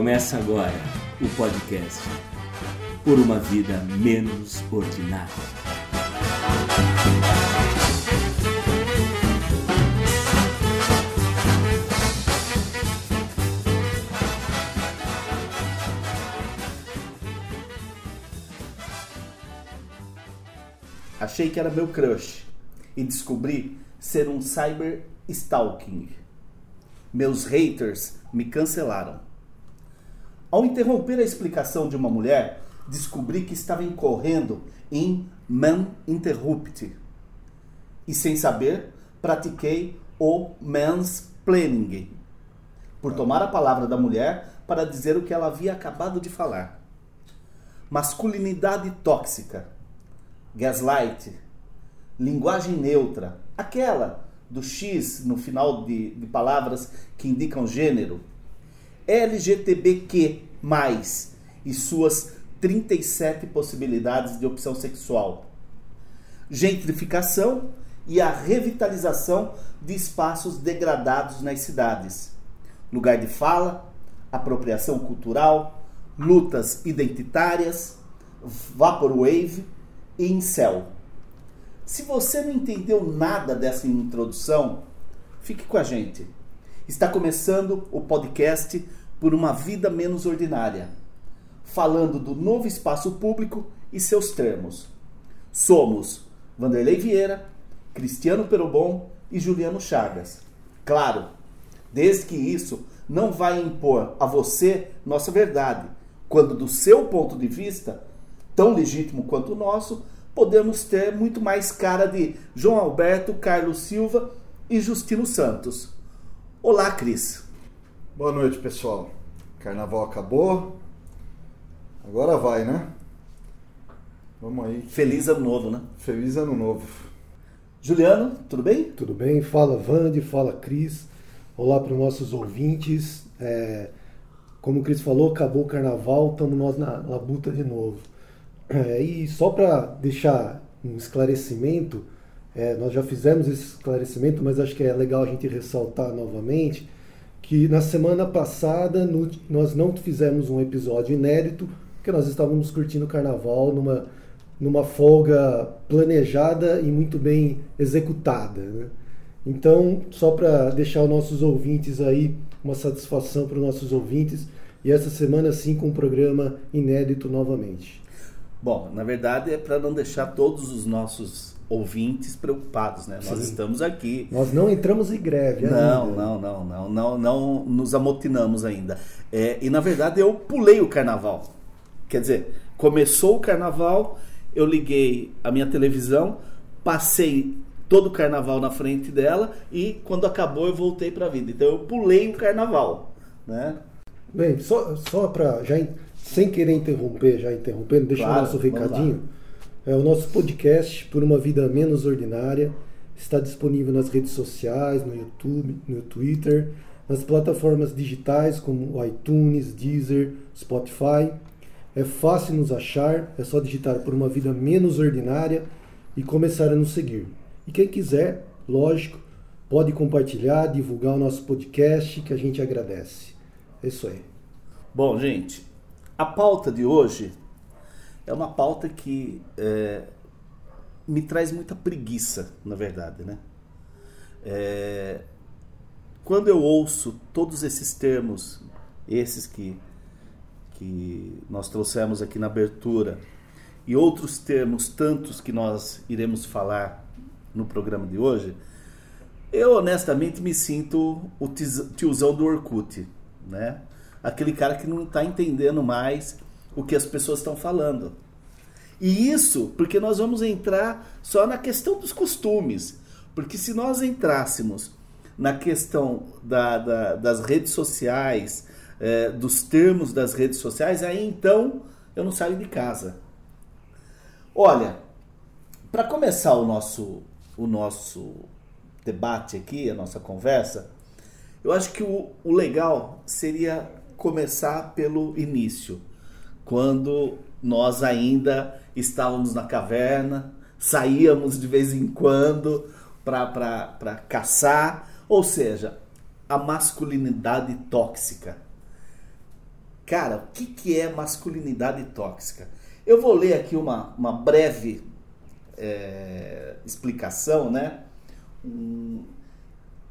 Começa agora o podcast Por uma Vida Menos Ordinária. Achei que era meu crush e descobri ser um cyber stalking. Meus haters me cancelaram. Ao interromper a explicação de uma mulher, descobri que estava incorrendo em man interrupt. E sem saber, pratiquei o mansplaining, por tomar a palavra da mulher para dizer o que ela havia acabado de falar. Masculinidade tóxica, gaslight, linguagem neutra, aquela do X no final de, de palavras que indicam gênero, LGTBQ, e suas 37 possibilidades de opção sexual, gentrificação e a revitalização de espaços degradados nas cidades, lugar de fala, apropriação cultural, lutas identitárias, vaporwave e incel. Se você não entendeu nada dessa introdução, fique com a gente. Está começando o podcast Por uma Vida Menos Ordinária, falando do novo espaço público e seus termos. Somos Vanderlei Vieira, Cristiano Perobon e Juliano Chagas. Claro, desde que isso não vai impor a você nossa verdade, quando do seu ponto de vista, tão legítimo quanto o nosso, podemos ter muito mais cara de João Alberto, Carlos Silva e Justino Santos. Olá, Cris. Boa noite, pessoal. Carnaval acabou. Agora vai, né? Vamos aí. Feliz ano novo, né? Feliz ano novo. Juliano, tudo bem? Tudo bem? Fala Vande, fala Cris. Olá para os nossos ouvintes. É, como o Cris falou, acabou o carnaval, estamos nós na labuta de novo. É, e só para deixar um esclarecimento, é, nós já fizemos esse esclarecimento, mas acho que é legal a gente ressaltar novamente que na semana passada no, nós não fizemos um episódio inédito, porque nós estávamos curtindo o carnaval numa, numa folga planejada e muito bem executada. Né? Então, só para deixar os nossos ouvintes aí, uma satisfação para os nossos ouvintes, e essa semana sim com um programa inédito novamente. Bom, na verdade é para não deixar todos os nossos ouvintes preocupados, né? Nós estamos aqui. Nós não entramos em greve não, ainda. Não, não, não, não, não, nos amotinamos ainda. É, e na verdade eu pulei o carnaval. Quer dizer, começou o carnaval, eu liguei a minha televisão, passei todo o carnaval na frente dela e quando acabou eu voltei para a vida. Então eu pulei o carnaval, né? Bem, só, só para já sem querer interromper, já interrompendo, deixar claro, o nosso recadinho. É, o nosso podcast Por uma Vida Menos Ordinária está disponível nas redes sociais, no YouTube, no Twitter, nas plataformas digitais como iTunes, Deezer, Spotify. É fácil nos achar, é só digitar Por uma Vida Menos Ordinária e começar a nos seguir. E quem quiser, lógico, pode compartilhar, divulgar o nosso podcast, que a gente agradece. É isso aí. Bom, gente, a pauta de hoje é uma pauta que é, me traz muita preguiça, na verdade, né? É, quando eu ouço todos esses termos, esses que, que nós trouxemos aqui na abertura, e outros termos, tantos que nós iremos falar no programa de hoje, eu honestamente me sinto o tiozão do Orkut, né? aquele cara que não está entendendo mais o que as pessoas estão falando. E isso porque nós vamos entrar só na questão dos costumes. Porque se nós entrássemos na questão da, da, das redes sociais, é, dos termos das redes sociais, aí então eu não saio de casa. Olha, para começar o nosso, o nosso debate aqui, a nossa conversa, eu acho que o, o legal seria começar pelo início, quando nós ainda estávamos na caverna, saíamos de vez em quando para caçar, ou seja, a masculinidade tóxica. Cara, o que, que é masculinidade tóxica? Eu vou ler aqui uma, uma breve é, explicação, né?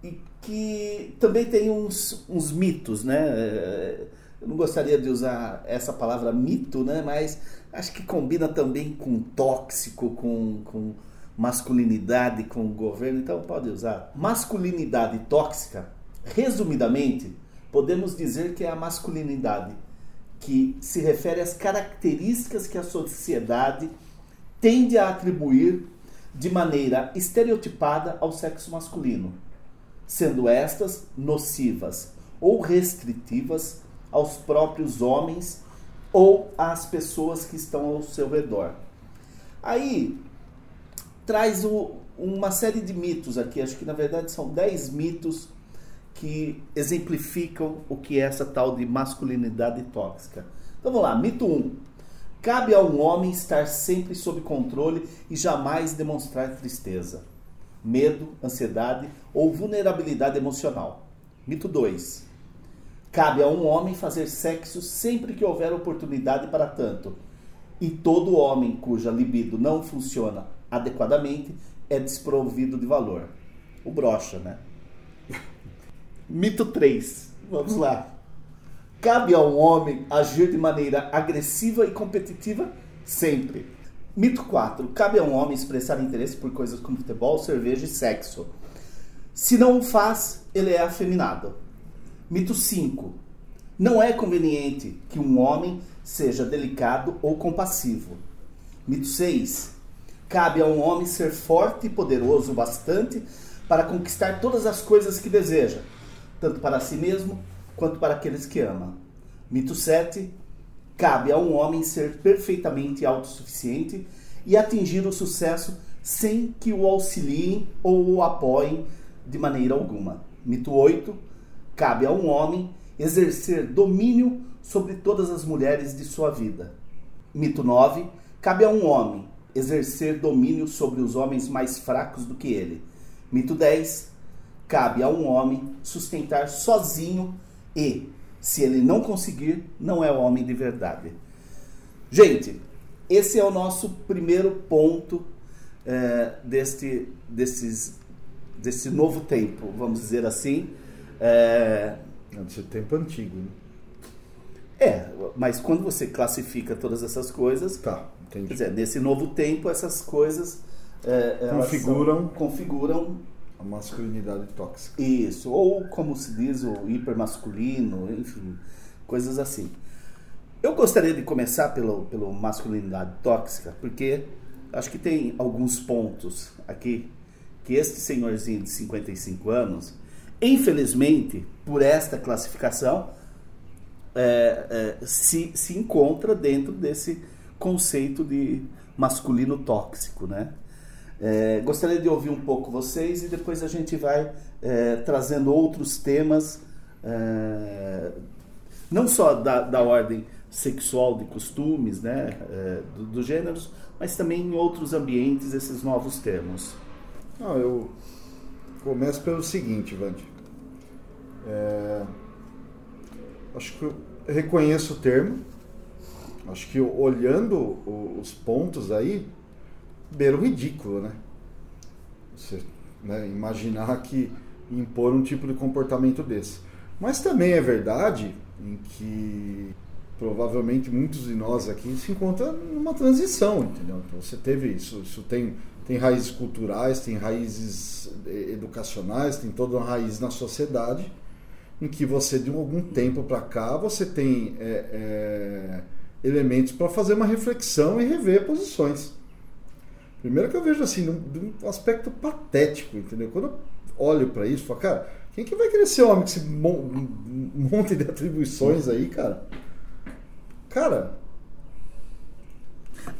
E que também tem uns, uns mitos, né? É, eu não gostaria de usar essa palavra mito, né? Mas acho que combina também com tóxico, com, com masculinidade, com governo, então pode usar. Masculinidade tóxica, resumidamente, podemos dizer que é a masculinidade que se refere às características que a sociedade tende a atribuir de maneira estereotipada ao sexo masculino, sendo estas nocivas ou restritivas aos próprios homens ou às pessoas que estão ao seu redor. Aí traz o, uma série de mitos aqui, acho que na verdade são 10 mitos que exemplificam o que é essa tal de masculinidade tóxica. Então vamos lá, mito 1. Cabe a um homem estar sempre sob controle e jamais demonstrar tristeza, medo, ansiedade ou vulnerabilidade emocional. Mito 2. Cabe a um homem fazer sexo sempre que houver oportunidade para tanto, e todo homem cuja libido não funciona adequadamente é desprovido de valor. O brocha, né? Mito 3. Vamos lá. Cabe a um homem agir de maneira agressiva e competitiva sempre. Mito 4. Cabe a um homem expressar interesse por coisas como futebol, cerveja e sexo. Se não o faz, ele é afeminado. Mito 5. Não é conveniente que um homem seja delicado ou compassivo. Mito 6. Cabe a um homem ser forte e poderoso bastante para conquistar todas as coisas que deseja, tanto para si mesmo quanto para aqueles que ama. Mito 7. Cabe a um homem ser perfeitamente autossuficiente e atingir o sucesso sem que o auxiliem ou o apoiem de maneira alguma. Mito 8 Cabe a um homem exercer domínio sobre todas as mulheres de sua vida. Mito 9. Cabe a um homem exercer domínio sobre os homens mais fracos do que ele. Mito 10. Cabe a um homem sustentar sozinho e, se ele não conseguir, não é homem de verdade. Gente, esse é o nosso primeiro ponto é, deste, desses, desse novo tempo, vamos dizer assim. É... Desse tempo antigo, né? É, mas quando você classifica todas essas coisas, tá, entendi. Quer dizer, nesse novo tempo, essas coisas é, configuram, configuram a masculinidade tóxica. Isso, ou como se diz, o hipermasculino, enfim, coisas assim. Eu gostaria de começar pelo, pelo masculinidade tóxica, porque acho que tem alguns pontos aqui que este senhorzinho de 55 anos Infelizmente, por esta classificação, é, é, se, se encontra dentro desse conceito de masculino tóxico, né? É, gostaria de ouvir um pouco vocês e depois a gente vai é, trazendo outros temas, é, não só da, da ordem sexual de costumes, né, é, dos do gêneros, mas também em outros ambientes esses novos termos. Não, eu começo pelo seguinte, Vande. É, acho que eu reconheço o termo. Acho que olhando os pontos aí, beira o ridículo, né? Você né, imaginar que impor um tipo de comportamento desse. Mas também é verdade em que provavelmente muitos de nós aqui se encontram numa transição, entendeu? Então você teve isso, isso tem tem raízes culturais, tem raízes eh, educacionais, tem toda uma raiz na sociedade em que você de algum tempo para cá você tem é, é, elementos para fazer uma reflexão e rever posições. Primeiro que eu vejo assim, de um aspecto patético, entendeu? Quando eu olho para isso, falo, cara, quem que vai querer homem com esse monte de atribuições aí, cara? Cara,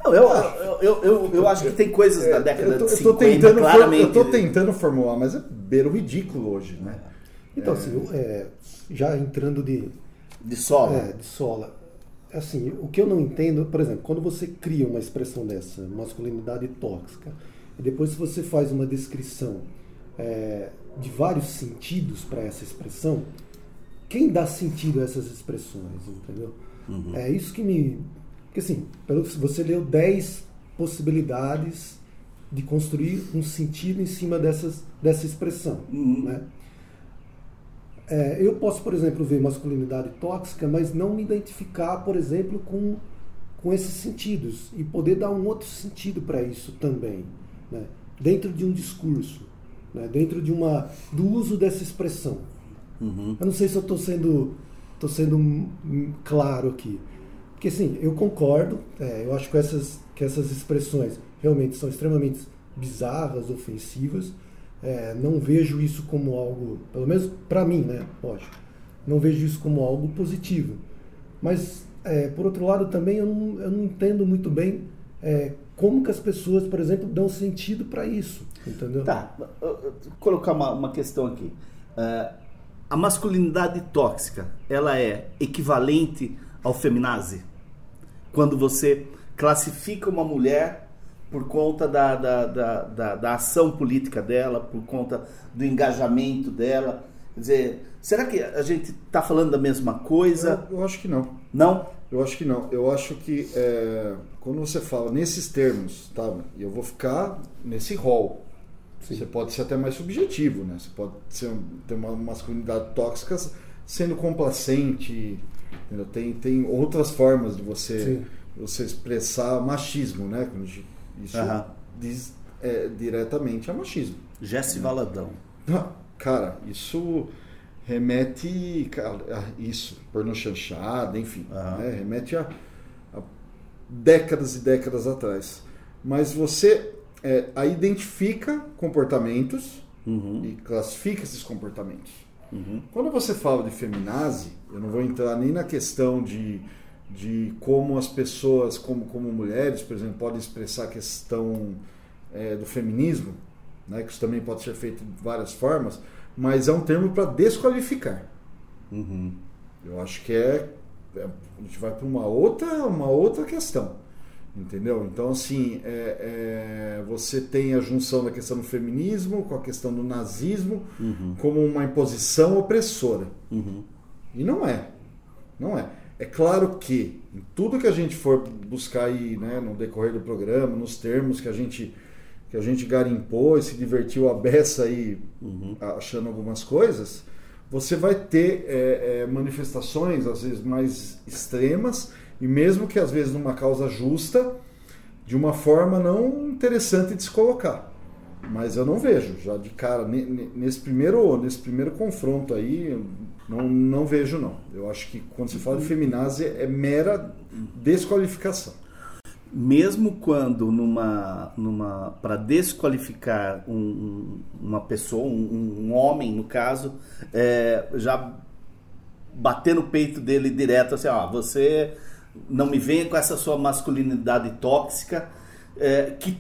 não, eu, eu, eu, eu, eu acho que tem coisas da é, década eu tô, de 50, eu tô tentando, claramente. Eu estou tentando formular, mas é beira o ridículo hoje, né? Então, assim, é, já entrando de. De sola. É, de sola. Assim, o que eu não entendo, por exemplo, quando você cria uma expressão dessa, masculinidade tóxica, e depois você faz uma descrição é, de vários sentidos para essa expressão, quem dá sentido a essas expressões, entendeu? É isso que me. Porque assim, você leu 10 possibilidades de construir um sentido em cima dessas, dessa expressão. Uhum. Né? É, eu posso, por exemplo, ver masculinidade tóxica, mas não me identificar, por exemplo, com, com esses sentidos e poder dar um outro sentido para isso também, né? dentro de um discurso, né? dentro de uma do uso dessa expressão. Eu não sei se eu estou sendo tô sendo claro aqui, porque assim eu concordo, é, eu acho que essas que essas expressões realmente são extremamente bizarras, ofensivas. É, não vejo isso como algo, pelo menos para mim, né? Lógico, não vejo isso como algo positivo. Mas, é, por outro lado, também eu não, eu não entendo muito bem é, como que as pessoas, por exemplo, dão sentido para isso, entendeu? Tá, vou colocar uma, uma questão aqui. É, a masculinidade tóxica, ela é equivalente ao feminazi? Quando você classifica uma mulher por conta da, da, da, da, da ação política dela, por conta do engajamento dela. Quer dizer, será que a gente está falando da mesma coisa? Eu, eu acho que não. Não? Eu acho que não. Eu acho que é, quando você fala nesses termos, tá? E eu vou ficar nesse rol. Você pode ser até mais subjetivo, né? Você pode ser, ter uma masculinidade tóxica sendo complacente. Entendeu? Tem, tem outras formas de você, Sim. você expressar machismo, né? Isso Aham. diz é, diretamente a machismo. Jesse Valadão. Ah, Cara, isso remete. cara, a isso, porno chanchada, enfim. Aham. né, remete a, a décadas e décadas atrás. Mas você é, identifica comportamentos Uhum. e classifica esses comportamentos. Uhum. Quando você fala de feminazi, eu não vou entrar nem na questão de, de como as pessoas, como, como mulheres, por exemplo, podem expressar a questão é, do feminismo, né, que isso também pode ser feito de várias formas, mas é um termo para desqualificar. Uhum. Eu acho que é, é- a gente vai para uma outra, uma outra questão, entendeu? Então assim, é- é, você tem a junção da questão do feminismo com a questão do nazismo como uma imposição opressora Uhum. E não é, não é. É claro que em tudo que a gente for buscar aí, né, no decorrer do programa, nos termos que a gente que a gente garimpou e se divertiu a beça aí achando algumas coisas, você vai ter é, é, manifestações às vezes mais extremas e mesmo que às vezes numa causa justa, de uma forma não interessante de se colocar. Mas eu não vejo, já de cara, ne- ne- nesse primeiro, nesse primeiro confronto aí, não, não vejo não. Eu acho que quando se fala de feminazi é mera desqualificação. mesmo quando numa numa para desqualificar um- uma pessoa um, um homem no caso é, já bater no peito dele direto assim ó você não me venha com essa sua masculinidade tóxica é, que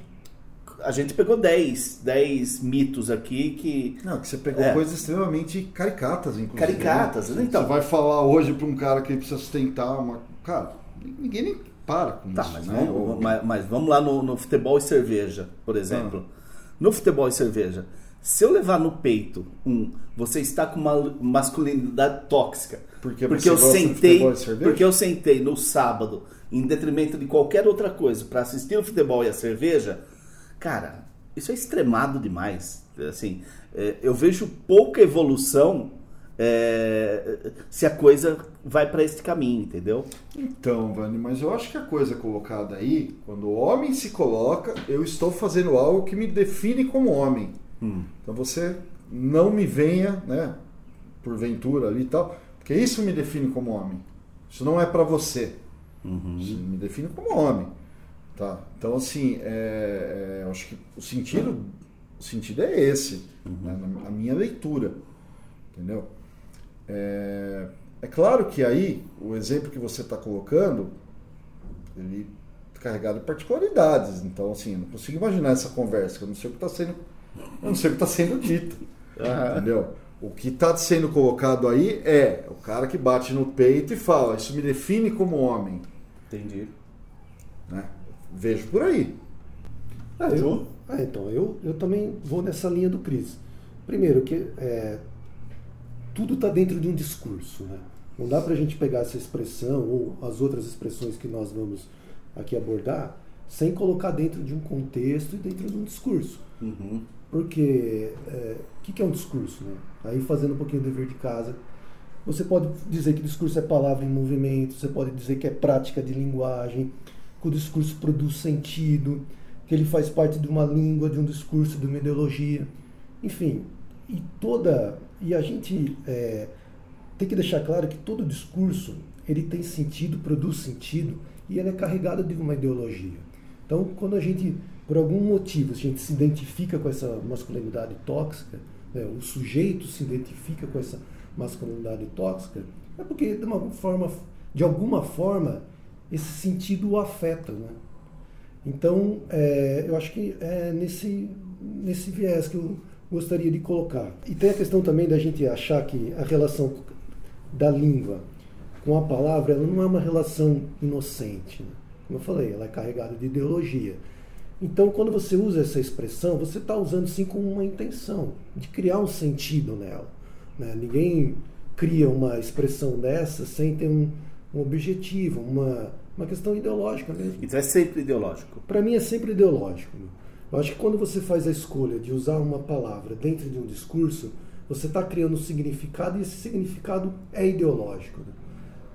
a gente pegou 10 10 mitos aqui que Não, que você pegou É. coisas extremamente caricatas, inclusive. Caricatas, né? então. Você vai falar hoje para um cara que precisa sustentar uma. Cara, ninguém nem para com Tá, isso. mas, né? vamos, mas, mas vamos lá no, no futebol e cerveja, por exemplo. Ah. No futebol e cerveja, se eu levar no peito um, você está com uma masculinidade tóxica. Porque porque você eu sentei, futebol e cerveja? porque eu sentei no sábado, em detrimento de qualquer outra coisa, para assistir o futebol e a cerveja, cara, isso é extremado demais. Assim, é, eu vejo pouca evolução é, se a coisa vai para esse caminho, entendeu? Então, Vani, mas eu acho que a coisa colocada aí, quando o homem se coloca, eu estou fazendo algo que me define como homem. Então você não me venha, né, porventura ali e tal, porque isso me define como homem. Isso não é para você. Isso me define como homem. Tá? Então, assim, é, é, eu acho que o sentido, o sentido é esse, né, na- a minha leitura. Entendeu? É, é claro que aí, o exemplo que você está colocando, ele é carregado de particularidades. Então, assim, eu não consigo imaginar essa conversa, que eu não sei o que está sendo, eu não sei o que está sendo dito. Entendeu? O que está sendo colocado aí é o cara que bate no peito e fala, isso me define como homem. Entendi. Né? Vejo por aí. Ah, eu, ah, então, eu, eu também vou nessa linha do Cris. Primeiro, que é, tudo está dentro de um discurso. Né? Não dá para a gente pegar essa expressão ou as outras expressões que nós vamos aqui abordar sem colocar dentro de um contexto e dentro de um discurso. Uhum. Porque é, o que, que é um discurso? Né? Aí fazendo um pouquinho do dever de casa, você pode dizer que discurso é palavra em movimento, você pode dizer que é prática de linguagem, que o discurso produz sentido, que ele faz parte de uma língua, de um discurso, de uma ideologia. Enfim, e toda. E a gente é, tem que deixar claro que todo discurso ele tem sentido, produz sentido e ele é carregado de uma ideologia. Então, quando a gente, por algum motivo, a gente se identifica com essa masculinidade tóxica, né, o sujeito se identifica com essa masculinidade tóxica, é porque de uma forma, de alguma forma, esse sentido o afeta, né? Então, é, eu acho que é nesse, nesse viés que eu gostaria de colocar. E tem a questão também da gente achar que a relação da língua com a palavra ela não é uma relação inocente. Né? Como eu falei, ela é carregada de ideologia. Então, quando você usa essa expressão, você está usando sim com uma intenção de criar um sentido nela. Né? Ninguém cria uma expressão dessa sem ter um, um objetivo, uma, uma questão ideológica mesmo. Então é sempre ideológico. Para mim é sempre ideológico. Eu acho que quando você faz a escolha de usar uma palavra dentro de um discurso, você está criando um significado e esse significado é ideológico. Né?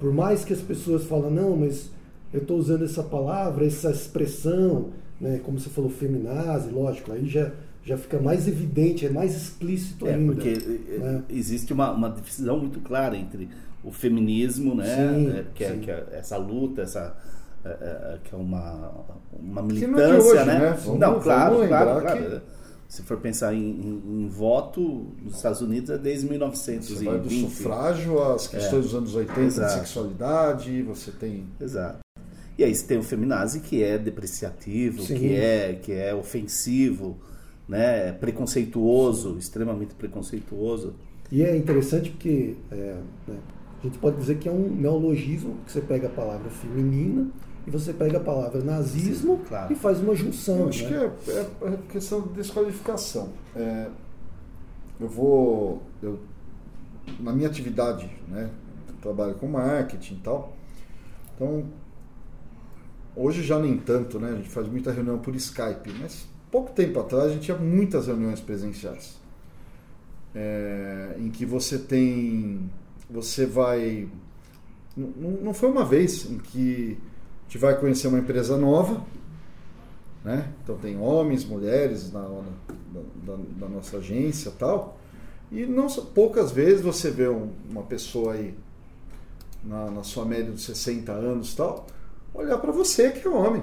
Por mais que as pessoas falem, não, mas eu estou usando essa palavra, essa expressão, né, como você falou, feminazi, lógico, aí já, já fica mais evidente, é mais explícito é, ainda. Porque né? existe uma, uma divisão muito clara entre o feminismo, né, sim, é, que, é, que, é, essa luta, essa é, é, que é uma, uma Que militância, é hoje, né? né? Vamos- não, claro, claro, claro. Se for pensar em, em- em voto, nos Estados Unidos é desde Você 1920. vai do sufrágio às questões dos anos 80 de sexualidade, você tem. Exato. E aí você tem o feminazi que é depreciativo, Sim. que é que é ofensivo, né, preconceituoso, extremamente preconceituoso. E é interessante porque é, né, a gente pode dizer que é um neologismo, que você pega a palavra feminina e você pega a palavra nazismo Sim, claro. e faz uma junção. Eu acho né? que é, é, é questão de desqualificação. É, eu vou. Eu, na minha atividade, né? Trabalho com marketing e tal. Então, hoje já nem tanto, né? A gente faz muita reunião por Skype, mas pouco tempo atrás a gente tinha muitas reuniões presenciais. É, em que você tem. Você vai. Não, foi uma vez em que a gente vai conhecer uma empresa nova, né? Então tem homens, mulheres na, na- da, da nossa agência tal. E não poucas vezes você vê um- uma pessoa aí na, na sua média de 60 anos tal, olhar para você que é homem.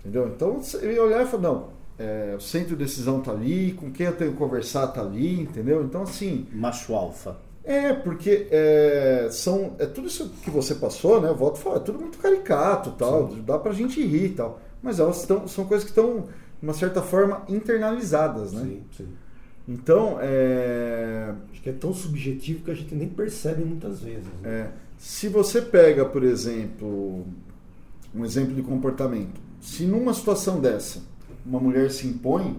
Entendeu? Então ia olhar e falar, não, é, o centro de decisão tá ali, com quem eu tenho que conversar tá ali, entendeu? Então assim, Macho alfa. É, porque é, são, é tudo isso que você passou, né? Eu volto a falar, é tudo muito caricato tal, dá pra gente rir e tal. Mas elas estão, são coisas que estão, de uma certa forma, internalizadas, né? Sim, sim. Então, é, Acho que é tão subjetivo que a gente nem percebe muitas vezes. né? é, se você pega, por exemplo, um exemplo de comportamento, se numa situação dessa uma mulher se impõe,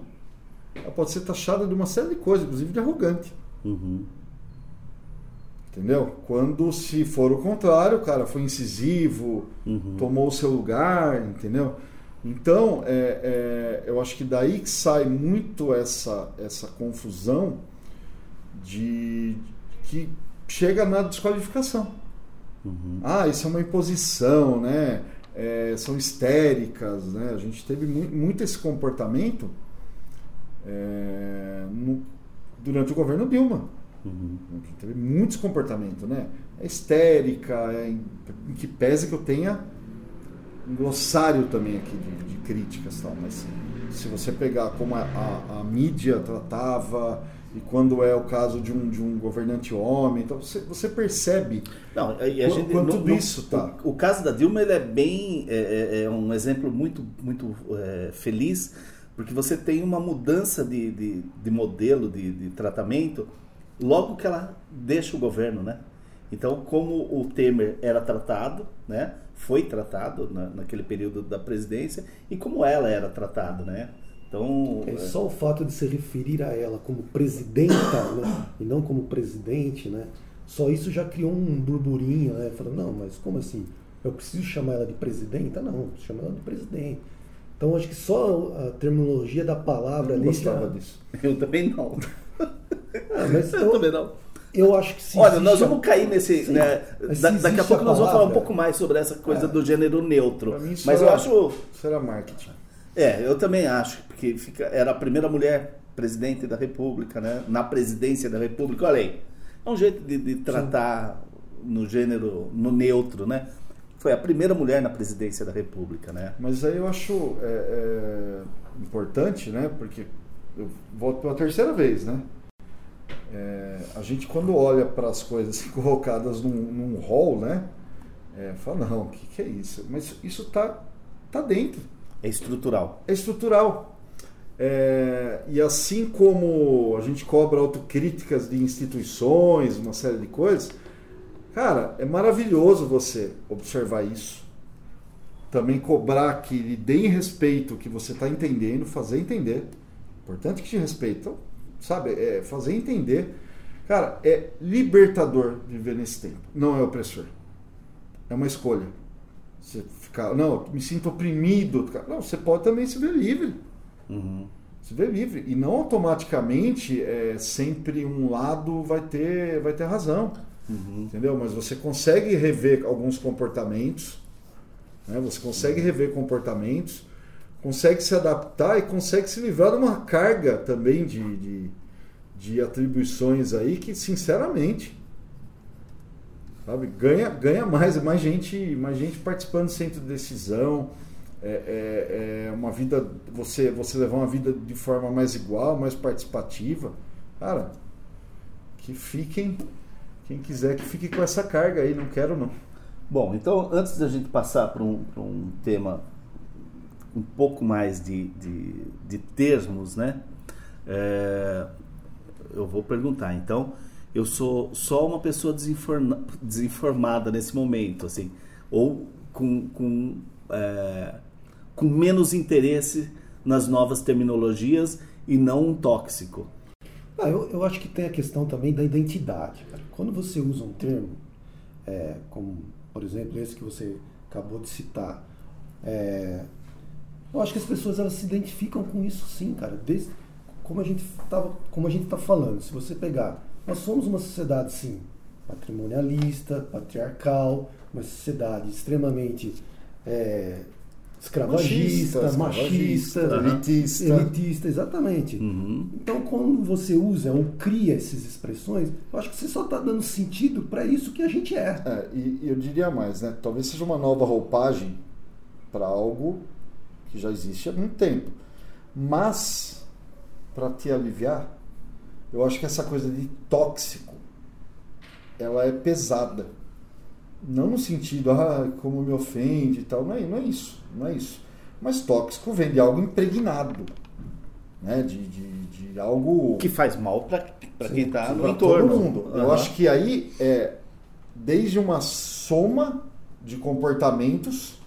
ela pode ser taxada de uma série de coisas, inclusive de arrogante. Uhum. Entendeu? Quando se for o contrário, o cara foi incisivo, Uhum. tomou o seu lugar, entendeu? Então, é, é, eu acho que daí que sai muito essa, essa confusão de que chega na desqualificação. Uhum. Ah, isso é uma imposição, né? É, são histéricas, né? A gente teve mu- muito esse comportamento é, no- durante o governo Dilma. Uhum. Teve muitos comportamentos, né? É histérica, é em, em que pese que eu tenha um glossário também aqui de, de críticas tal, mas se você pegar como a, a- a mídia tratava e quando é o caso de um, de um governante homem, então você, você percebe Não, a gente, quanto no- isso tá? O, o caso da Dilma ele é bem é, é- é um exemplo muito muito é, feliz porque você tem uma mudança de, de, de modelo de, de tratamento logo que ela deixa o governo, né? Então, como o Temer era tratado, né? Foi tratado na, naquele período da presidência e como ela era tratada, né? Então, É só o fato de se referir a ela como presidenta né, e não como presidente, né? Só isso já criou um burburinho, né? Falando, não, mas como assim? Eu preciso chamar ela de presidenta? Não, chama ela de presidente. Então acho que só a terminologia da palavra Eu não ali gostava já... disso. Eu também não. Ah, mas Eu eu, também não. eu acho que se Olha, existe nós vamos cair nesse. Sim. né, da- daqui a pouco a nós vamos falar um pouco mais sobre essa coisa É. do gênero neutro. Pra mim, isso Mas eu era- acho. Isso era marketing. É, eu também acho, porque fica, era a primeira mulher presidente da República, né? Na presidência da República. Olha aí. É um jeito de, de tratar no gênero, no neutro, né? Foi a primeira mulher na presidência da República, né? Mas aí eu acho é, é, importante, né? Porque eu volto pela terceira vez, né? É, a gente quando olha para as coisas colocadas num, num hall, né? É, fala, não, o que, que é isso? Mas isso tá, tá dentro. É estrutural. É estrutural. É, e assim como a gente cobra autocríticas de instituições, uma série de coisas, cara, é maravilhoso você observar isso. Também cobrar que lhe deem respeito que você está entendendo, fazer entender. Importante que te respeitam, sabe? É fazer entender. Cara, é libertador viver nesse tempo. Não é opressor. É uma escolha. Você ficar, não, me sinto oprimido. Não, você pode também se ver livre. Uhum. Se ver livre. E não automaticamente é, sempre um lado vai ter, vai ter razão. Uhum. Entendeu? Mas você consegue rever alguns comportamentos. Né? Você consegue rever comportamentos. Consegue se adaptar e consegue se livrar de uma carga também de, de, de atribuições aí que, sinceramente, sabe, ganha, ganha mais, mais gente, mais gente participando do centro de decisão. É, é, é uma vida, você, você levar uma vida de forma mais igual, mais participativa. Cara, que fiquem, quem quiser que fique com essa carga aí, não quero não. Bom, então antes da gente passar para um, um tema um pouco mais de, de, de termos, né? É, eu vou perguntar. Então, eu sou só uma pessoa desinforma- desinformada nesse momento, assim, ou com, com, é, com menos interesse nas novas terminologias e não um tóxico. Ah, eu, eu acho que tem a questão também da identidade. cara. Quando você usa um termo, é, como por exemplo esse que você acabou de citar, é, eu acho que as pessoas elas se identificam com isso sim, cara. Desde, como a gente tava, como a gente está falando, se você pegar, nós somos uma sociedade sim patrimonialista, patriarcal, uma sociedade extremamente é, escravagista, Machista, machista, elitista. elitista, exatamente. Uhum. Então, quando você usa ou cria essas expressões, eu acho que você só está dando sentido para isso que a gente é. É, e eu diria mais, né? Talvez seja uma nova roupagem para algo que já existe há muito tempo. Mas, para te aliviar, eu acho que essa coisa de tóxico, ela é pesada. Não no sentido, ah, como me ofende e tal. Não é, não é isso. Não é isso. Mas tóxico vem de algo impregnado. Né? De, de, de algo Que faz mal para quem está no entorno. todo mundo. Eu Aham. acho que aí é desde uma soma de comportamentos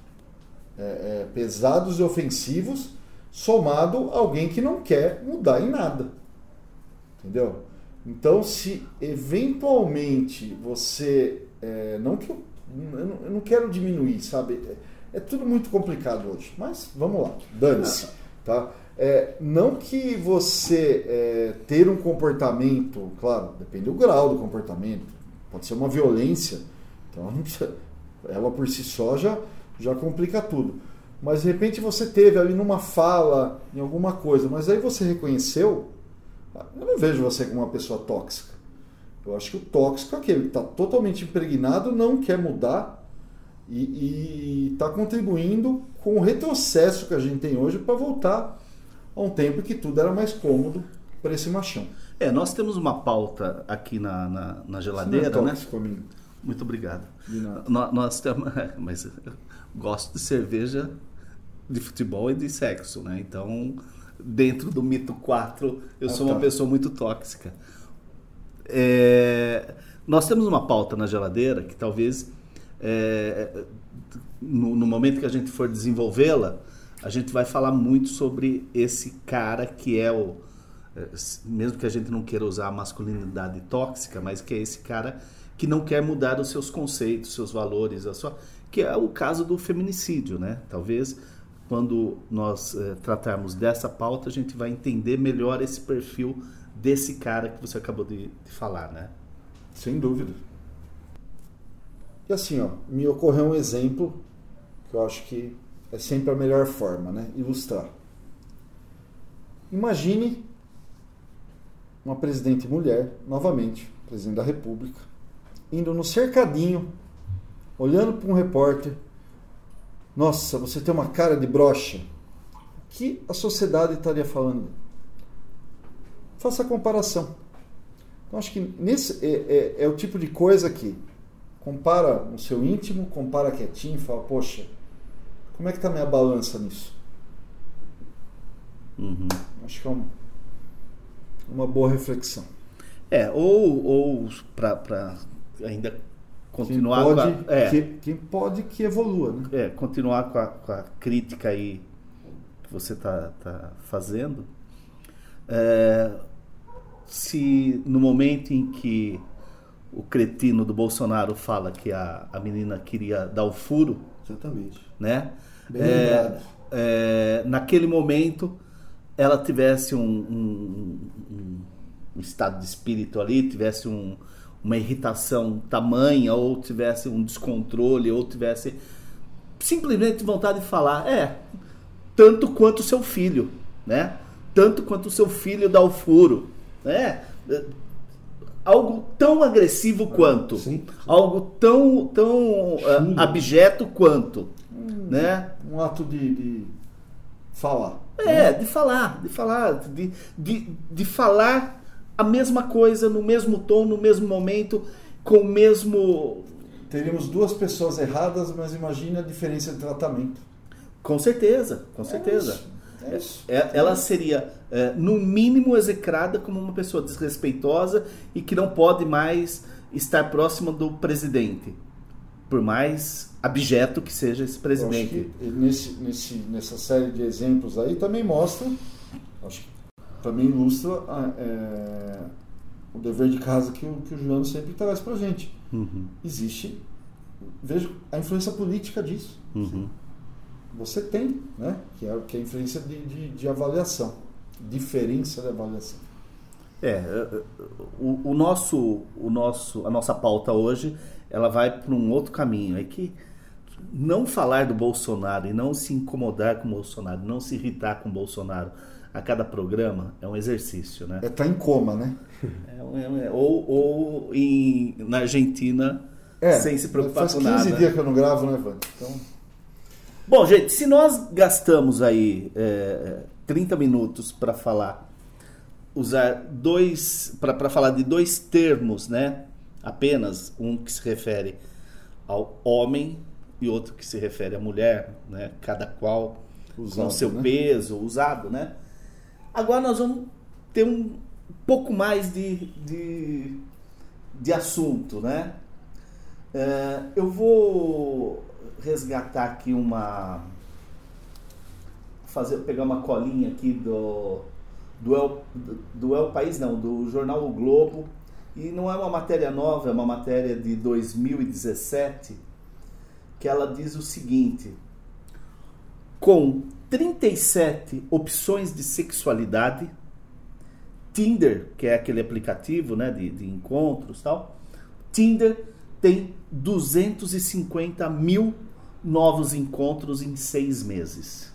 é, é, pesados e ofensivos, somado a alguém que não quer mudar em nada. Entendeu? Então, se eventualmente você. é, não que eu, eu não- quero diminuir, sabe? É, é tudo muito complicado hoje. Mas vamos lá, dane-se. Tá? É, não que você é, ter um comportamento, claro, depende do grau do comportamento, pode ser uma violência, então ela por si só já, já complica tudo. Mas de repente você teve ali numa fala, em alguma coisa, mas aí você reconheceu, eu não vejo você como uma pessoa tóxica. Eu acho que o tóxico é aquele que está totalmente impregnado, não quer mudar e está contribuindo com o retrocesso que a gente tem hoje para voltar a um tempo que tudo era mais cômodo para esse machão. É, nós temos uma pauta aqui na, na, na geladeira, Isso não é né? tóxico, amigo. Muito obrigado. De nada. Nó- Nós temos, mas gosto de cerveja, de futebol e de sexo, né? Então, dentro do mito 4, eu Ah, sou tá. uma pessoa muito tóxica. É, nós temos uma pauta na geladeira que talvez é, no, no momento que a gente for desenvolvê-la, a gente vai falar muito sobre esse cara que é o é, mesmo que a gente não queira usar a masculinidade tóxica, mas que é esse cara que não quer mudar os seus conceitos, seus valores, a sua, que é o caso do feminicídio, né? Talvez quando nós eh, tratarmos dessa pauta, a gente vai entender melhor esse perfil desse cara que você acabou de, de falar, né? Sem dúvida. E assim, ó, me ocorreu um exemplo que eu acho que é sempre a melhor forma, né? Ilustrar. Imagine uma presidente mulher, novamente, presidente da República, indo no cercadinho, olhando para um repórter. Nossa, você tem uma cara de brocha. O que a sociedade estaria falando? Faça a comparação. Então, acho que nesse é, é, é o tipo de coisa que compara o seu íntimo, compara quietinho e fala, poxa, como é que está a minha balança nisso? Uhum. Acho que é um, uma boa reflexão. É, ou, ou para ainda continuar quem pode, com a, é, que, quem pode que evolua, né? é, continuar com a, com a crítica aí que você está tá fazendo. É, se no momento em que o cretino do Bolsonaro fala que a, a menina queria dar o furo, Exatamente. né? Bem É, é, naquele momento ela tivesse um, um- um- um estado de espírito ali, tivesse um- uma irritação tamanha, ou tivesse um descontrole, ou tivesse simplesmente vontade de falar, é, tanto quanto o seu filho, né? Tanto quanto o seu filho dá o furo, né? Algo tão agressivo quanto, Sim. algo tão, tão ah, abjeto quanto, né? Um ato de, de falar. É, de falar, de falar, de, de, de falar a mesma coisa no mesmo tom, no mesmo momento, com o mesmo. Teríamos duas pessoas erradas, mas imagine a diferença de tratamento. Com certeza, com certeza. É isso. É, ela seria, é, no mínimo, execrada como uma pessoa desrespeitosa e que não pode mais estar próxima do presidente, por mais abjeto que seja esse presidente. nesse, nesse, nessa série de exemplos aí também mostra, acho que também ilustra a- é, o dever de casa que o, que o Juliano sempre traz pra gente. Uhum, Existe, veja a influência política disso. uhum. Você tem, né? Que é, que é a influência de, de, de avaliação, diferença de avaliação. É, o, o nosso, o nosso, a nossa pauta hoje, ela vai para um outro caminho. É que não falar do Bolsonaro e não se incomodar com o Bolsonaro, não se irritar com o Bolsonaro a cada programa é um exercício, né? É tá em coma, né? É é é- ou ou em, na Argentina, É, sem se preocupar faz com 15 nada. dias que eu não gravo, né, Vânia? Então, Bom, gente, se nós gastamos aí é, 30 minutos para falar, usar dois, para falar de dois termos, né? Apenas um que se refere ao homem e outro que se refere à mulher, né? Cada qual com Usado, o seu né? peso, usado, né? Agora nós vamos ter um pouco mais de, de, de assunto, né? É, eu vou resgatar aqui uma. Fazer, pegar uma colinha aqui do, do, El, do El País, não, do jornal O Globo. E não é uma matéria nova, é uma matéria de 2017, que ela diz o seguinte: com 37 opções de sexualidade, Tinder, que é aquele aplicativo né, de, de encontros tal, Tinder tem 250 mil novos encontros em seis meses.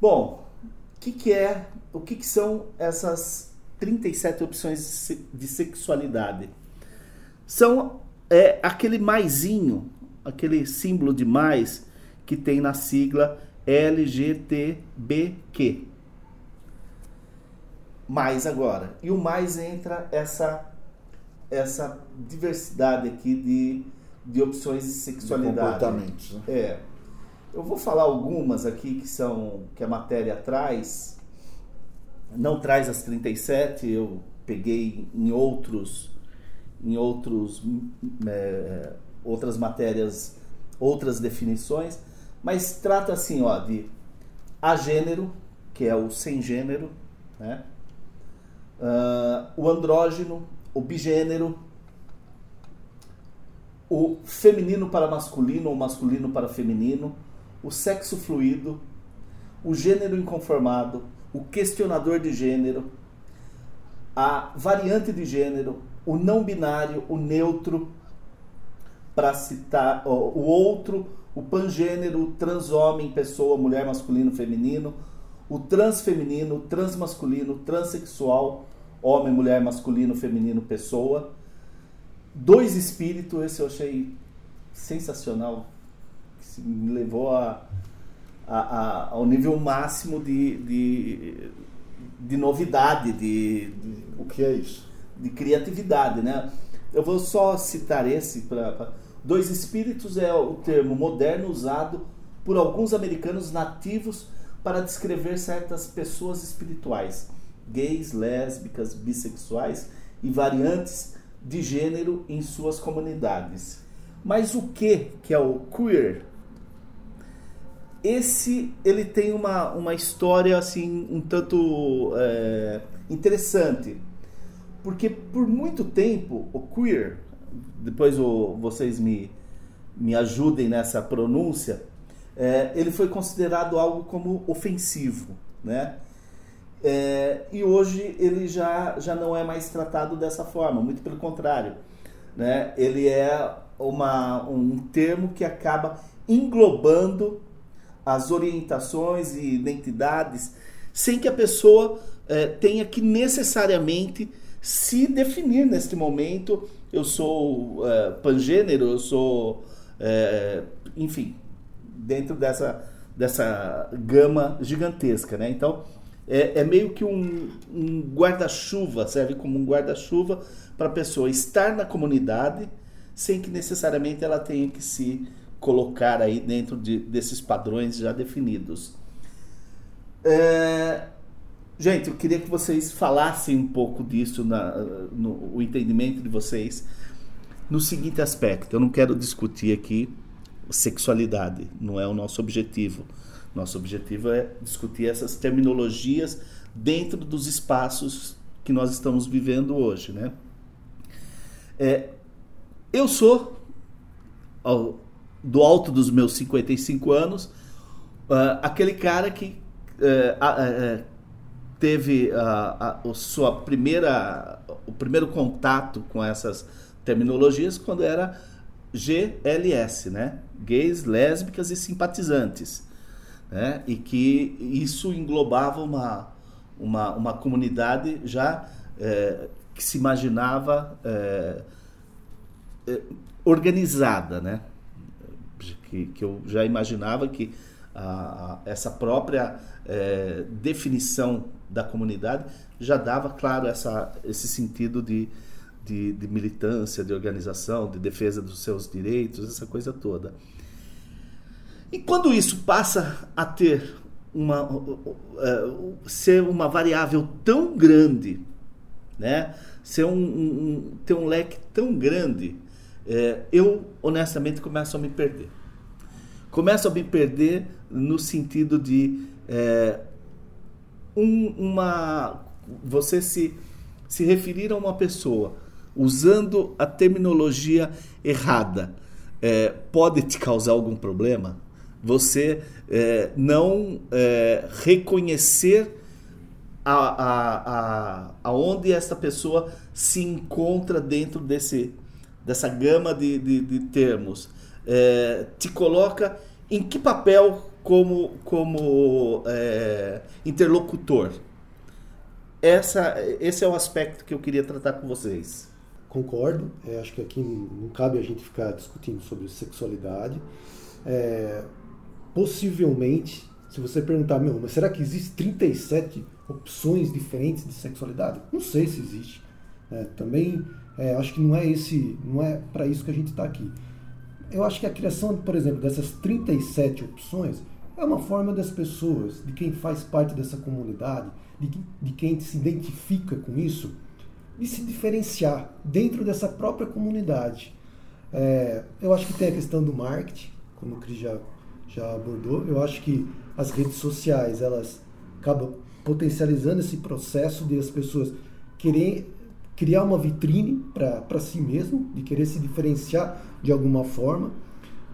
Bom, o que, que é, o que, que são essas 37 opções de sexualidade? São é, aquele maisinho, aquele símbolo de mais que tem na sigla LGTBQ. Mais agora. E o mais entra essa essa diversidade aqui de, de opções de de sexualidade. comportamentos. Né? É. Eu vou falar algumas aqui que são que a matéria traz. Não traz as 37, eu peguei em outros em outros é, outras matérias, outras definições, mas trata assim, ó, de agênero, que é o sem gênero, né? Ah, o andrógeno, o bigênero, o feminino para masculino ou masculino para feminino, o sexo fluido, o gênero inconformado, o questionador de gênero, a variante de gênero, o não binário, o neutro, para citar o outro, o pangênero, o transhomem, pessoa, mulher, masculino, feminino, o transfeminino, o transmasculino, o transexual, homem, mulher, masculino, feminino, pessoa. Dois espíritos, esse eu achei sensacional, que me levou a, a, a, ao nível máximo de, de, de novidade, de, de, O que é isso? de criatividade, né? Eu vou só citar esse para dois espíritos é o termo moderno usado por alguns americanos nativos para descrever certas pessoas espirituais, gays, lésbicas, bissexuais e variantes de gênero em suas comunidades. Mas o que que é o queer? Esse ele tem uma, uma história assim um tanto é, interessante, porque por muito tempo o queer, depois o, vocês me, me ajudem nessa pronúncia, é, ele foi considerado algo como ofensivo, né? É, e hoje ele já, já não é mais tratado dessa forma, muito pelo contrário. Né? Ele é uma, um termo que acaba englobando as orientações e identidades sem que a pessoa é, tenha que necessariamente se definir neste momento. Eu sou é, pangênero, eu sou, é, enfim, dentro dessa, dessa gama gigantesca. Né? Então, é, é meio que um, um guarda-chuva, serve como um guarda-chuva para a pessoa estar na comunidade sem que necessariamente ela tenha que se colocar aí dentro de, desses padrões já definidos. É, gente, eu queria que vocês falassem um pouco disso, na, no o entendimento de vocês, no seguinte aspecto. Eu não quero discutir aqui sexualidade, não é o nosso objetivo. Nosso objetivo é discutir essas terminologias dentro dos espaços que nós estamos vivendo hoje, né? É, eu sou, ao, do alto dos meus 55 anos, uh, aquele cara que uh, uh, teve a, a, sua primeira, o primeiro contato com essas terminologias quando era GLS, né? Gays, lésbicas e simpatizantes. Né? E que isso englobava uma, uma, uma comunidade já é, que se imaginava é, é, organizada, né? Que, que eu já imaginava que a, a, essa própria definição da comunidade já dava, claro, essa, esse sentido de, de, de, militância, de organização, de defesa dos seus direitos, essa coisa toda. E quando isso passa a ter uma, uh, ser uma variável tão grande, né? ser um, um, ter um leque tão grande, é, eu honestamente começo a me perder. Começo a me perder no sentido de é, um, uma você se, se referir a uma pessoa usando a terminologia errada é, pode te causar algum problema? Você é, não é, reconhecer a, a, a, aonde essa pessoa se encontra dentro desse, dessa gama de, de, de termos. É, te coloca em que papel como, como é, interlocutor? Essa, esse é o aspecto que eu queria tratar com vocês. Concordo. É, acho que aqui não cabe a gente ficar discutindo sobre sexualidade. É, possivelmente, se você perguntar, meu, mas será que existem 37 opções diferentes de sexualidade? Não sei se existe. É, também acho que não é esse, não é para isso que a gente está aqui. Eu acho que a criação, por exemplo, dessas 37 opções é uma forma das pessoas, de quem faz parte dessa comunidade, de, de quem se identifica com isso, de se diferenciar dentro dessa própria comunidade. É, eu acho que tem a questão do marketing, como o Cris já, já abordou. Eu acho que as redes sociais elas acabam potencializando esse processo de as pessoas querer criar uma vitrine para si mesmo, de querer se diferenciar de alguma forma.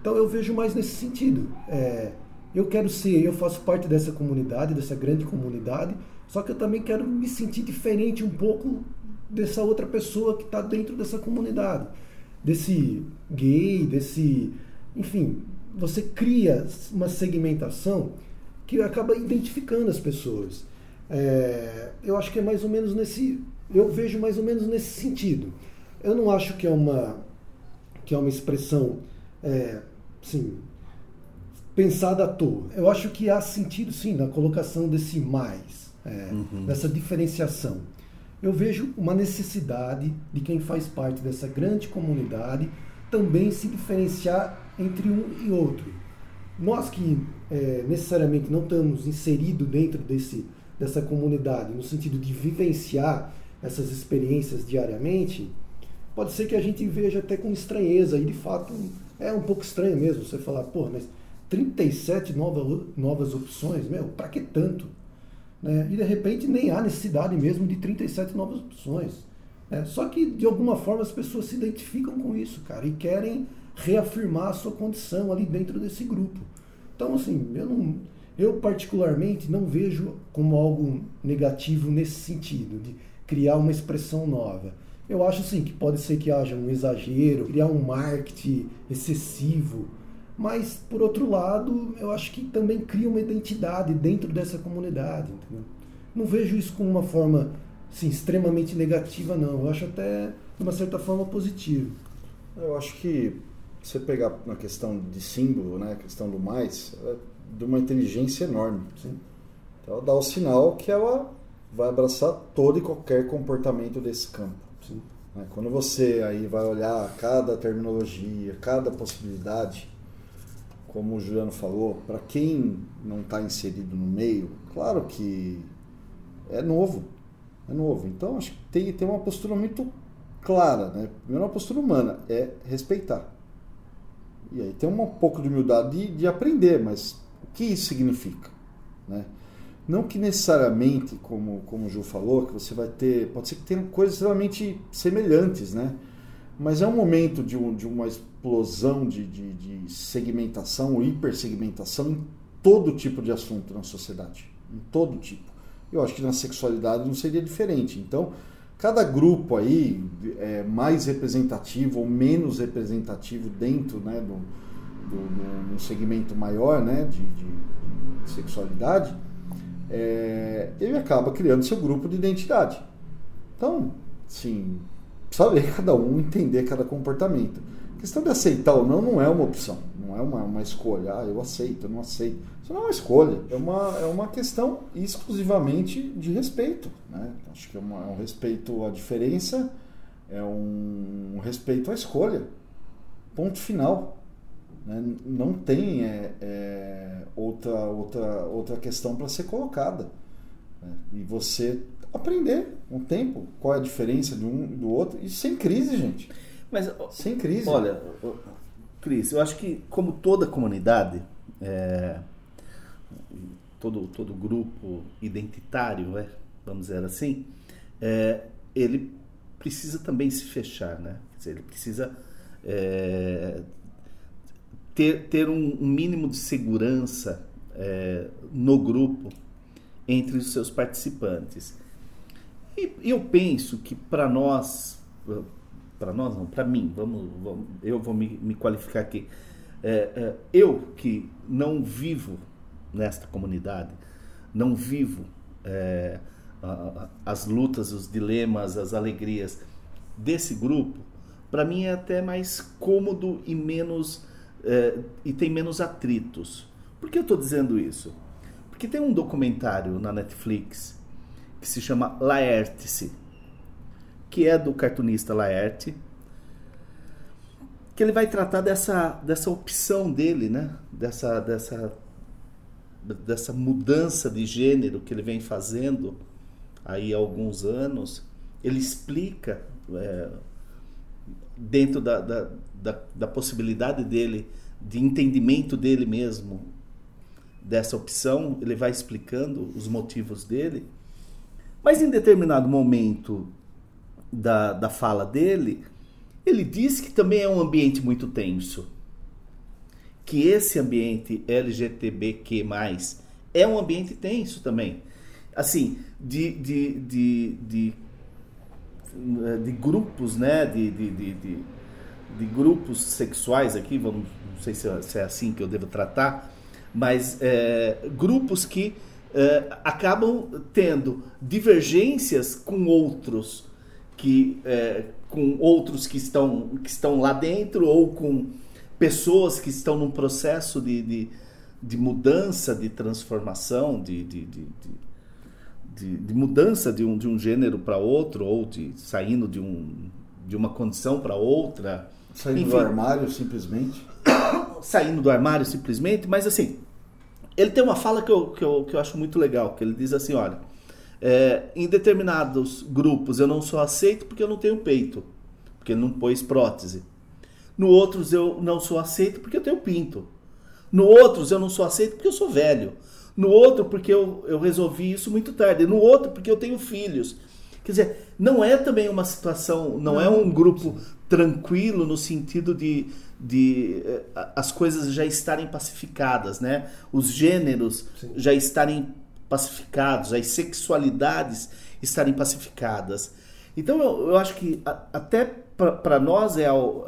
Então eu vejo mais nesse sentido. É, eu quero ser, eu faço parte dessa comunidade, dessa grande comunidade, só que eu também quero me sentir diferente um pouco dessa outra pessoa que está dentro dessa comunidade, desse gay, desse, enfim, você cria uma segmentação que acaba identificando as pessoas. É, eu acho que é mais ou menos nesse, eu vejo mais ou menos nesse sentido. Eu não acho que é uma que é uma expressão, é, sim, pensada à toa. Eu acho que há sentido sim na colocação desse mais, é, uhum. dessa diferenciação. Eu vejo uma necessidade de quem faz parte dessa grande comunidade também se diferenciar entre um e outro. Nós que é, necessariamente não estamos inseridos dentro desse, dessa comunidade, no sentido de vivenciar essas experiências diariamente, pode ser que a gente veja até com estranheza, e de fato é um pouco estranho mesmo você falar, pô, mas 37 nova, novas opções, meu, para que tanto? Né? E de repente nem há necessidade mesmo de 37 novas opções. Né? Só que de alguma forma as pessoas se identificam com isso, cara, e querem reafirmar a sua condição ali dentro desse grupo. Então, assim, eu, não, eu particularmente não vejo como algo negativo nesse sentido, de criar uma expressão nova. Eu acho sim que pode ser que haja um exagero, criar um marketing excessivo, mas por outro lado, eu acho que também cria uma identidade dentro dessa comunidade. Entendeu? Não vejo isso como uma forma assim, extremamente negativa, não. Eu acho até, de uma certa forma, positivo. Eu acho que você pegar na questão de símbolo, né, a questão do mais, é de uma inteligência enorme. Sim. Então, ela dá o sinal que ela vai abraçar todo e qualquer comportamento desse campo. Sim. Né, quando você aí vai olhar cada terminologia, cada possibilidade, como o Juliano falou, para quem não está inserido no meio, claro que é novo, é novo. Então acho que tem que ter uma postura muito clara, né? Primeiro uma postura humana é respeitar. E aí tem um pouco de humildade de, de aprender, mas o que isso significa? Né? Não que necessariamente, como, como o Ju falou, que você vai ter. Pode ser que tenha coisas extremamente semelhantes, né? Mas é um momento de, um, de uma explosão de, de, de segmentação hipersegmentação em todo tipo de assunto na sociedade. Em todo tipo. Eu acho que na sexualidade não seria diferente. Então, cada grupo aí é mais representativo ou menos representativo dentro né, do, do, do, do segmento maior né, de, de, de sexualidade, é, ele acaba criando seu grupo de identidade. Então, sim, precisa cada um, entender cada comportamento. A questão de aceitar ou não não é uma opção, não é uma, uma escolha. Ah, eu aceito, eu não aceito. Isso não é uma escolha, é uma, é uma questão exclusivamente de respeito. Né? Acho que é, uma, é um respeito à diferença, é um, um respeito à escolha. Ponto final. Né? Não tem é, é, outra, outra, outra questão para ser colocada. Né? E você aprender um tempo qual é a diferença de um e do outro, e sem crise, gente. Mas, sem crise. Olha, Cris, eu acho que como toda comunidade, é, todo, todo grupo identitário, né, vamos dizer assim, é, ele precisa também se fechar, né? Quer dizer, ele precisa é, ter, ter um, um, mínimo de segurança é, no grupo entre os seus participantes. E, eu penso que para nós, para nós não, para mim, vamos, vamos, eu vou me, me qualificar aqui. É, é, eu que não vivo nesta comunidade, não vivo é, as lutas, os dilemas, as alegrias desse grupo, para mim é até mais cômodo e menos é, e tem menos atritos. Por que eu estou dizendo isso? Porque tem um documentário na Netflix que se chama Laertice, que é do cartunista Laerte, que ele vai tratar dessa, dessa opção dele, né? Dessa, dessa dessa mudança de gênero que ele vem fazendo aí há alguns anos, ele explica é, dentro da, da, da, da, possibilidade dele, de entendimento dele mesmo dessa opção, ele vai explicando os motivos dele, mas em determinado momento da, da fala dele, ele diz que também é um ambiente muito tenso. Que esse ambiente LGTBQ+, é um ambiente tenso também. Assim, de, de, de, de, de grupos, né? De, de, de, de, de grupos sexuais aqui, vamos, não sei se é, é assim que eu devo tratar, mas é, grupos que é, acabam tendo divergências com outros que é, com outros que estão que estão lá dentro ou com pessoas que estão num processo de, de, de mudança, de transformação, de, de, de, de, de mudança de um, de um gênero para outro ou de saindo de, um, de uma condição para outra. Saindo Enfim, do armário simplesmente? Saindo do armário simplesmente, mas assim, ele tem uma fala que eu, que eu, que eu acho muito legal, que ele diz assim, olha, é, em determinados grupos eu não sou aceito porque eu não tenho peito, porque não pôs prótese. No outros eu não sou aceito porque eu tenho pinto. No outros eu não sou aceito porque eu sou velho. No outro porque eu, eu resolvi isso muito tarde. No outro porque eu tenho filhos. Quer dizer, não é também uma situação, não, não. é um grupo tranquilo no sentido de, de uh, as coisas já estarem pacificadas, né? Os gêneros Sim. já estarem pacificados, as sexualidades estarem pacificadas. Então eu, eu acho que a, até para nós é uh,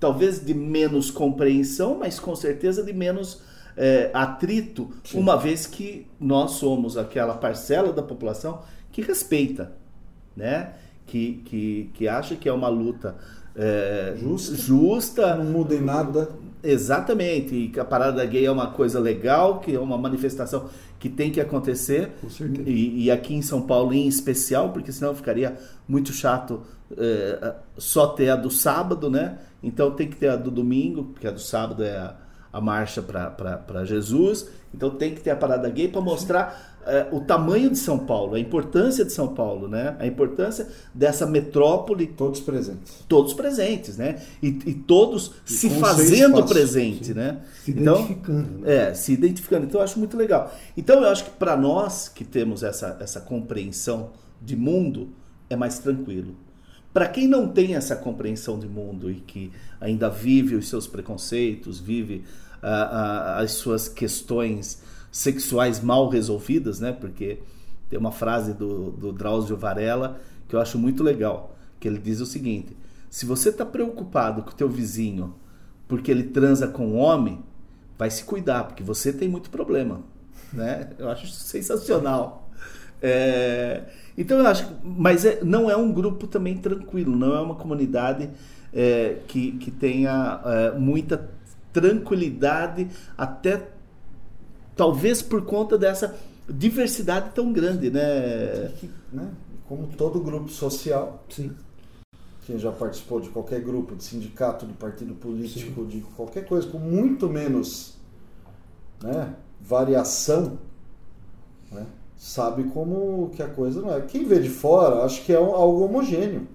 talvez de menos compreensão, mas com certeza de menos uh, atrito, Sim. uma vez que nós somos aquela parcela da população que respeita, né? que, que, que acha que é uma luta é, justa, justa. Não muda em nada. Exatamente. E a parada gay é uma coisa legal, que é uma manifestação que tem que acontecer. Com certeza. E, e aqui em São Paulo em especial, porque senão ficaria muito chato é, só ter a do sábado, né? Então tem que ter a do domingo, porque a do sábado é a, a marcha para Jesus. Então tem que ter a parada gay para mostrar o tamanho de São Paulo, a importância de São Paulo, né? A importância dessa metrópole. Todos presentes. Todos presentes, né? E, e todos e se fazendo presente, né? Se então, identificando. Né? É, se identificando. Então eu acho muito legal. Então eu acho que para nós que temos essa, essa compreensão de mundo, é mais tranquilo. Para quem não tem essa compreensão de mundo e que ainda vive os seus preconceitos, vive uh, uh, as suas questões sexuais mal resolvidas, né? Porque tem uma frase do, do Drauzio Varela que eu acho muito legal, que ele diz o seguinte: se você está preocupado com o teu vizinho porque ele transa com um homem, vai se cuidar, porque você tem muito problema, né? Eu acho sensacional. É, então eu acho, mas é, não é um grupo também tranquilo, não é uma comunidade é, que, que tenha é, muita tranquilidade até Talvez por conta dessa diversidade tão grande, né? né? Como todo grupo social. Sim. Quem já participou de qualquer grupo, de sindicato, de partido político, Sim. de qualquer coisa, com muito menos né, variação, né, sabe como que a coisa não é. Quem vê de fora, acho que é algo homogêneo.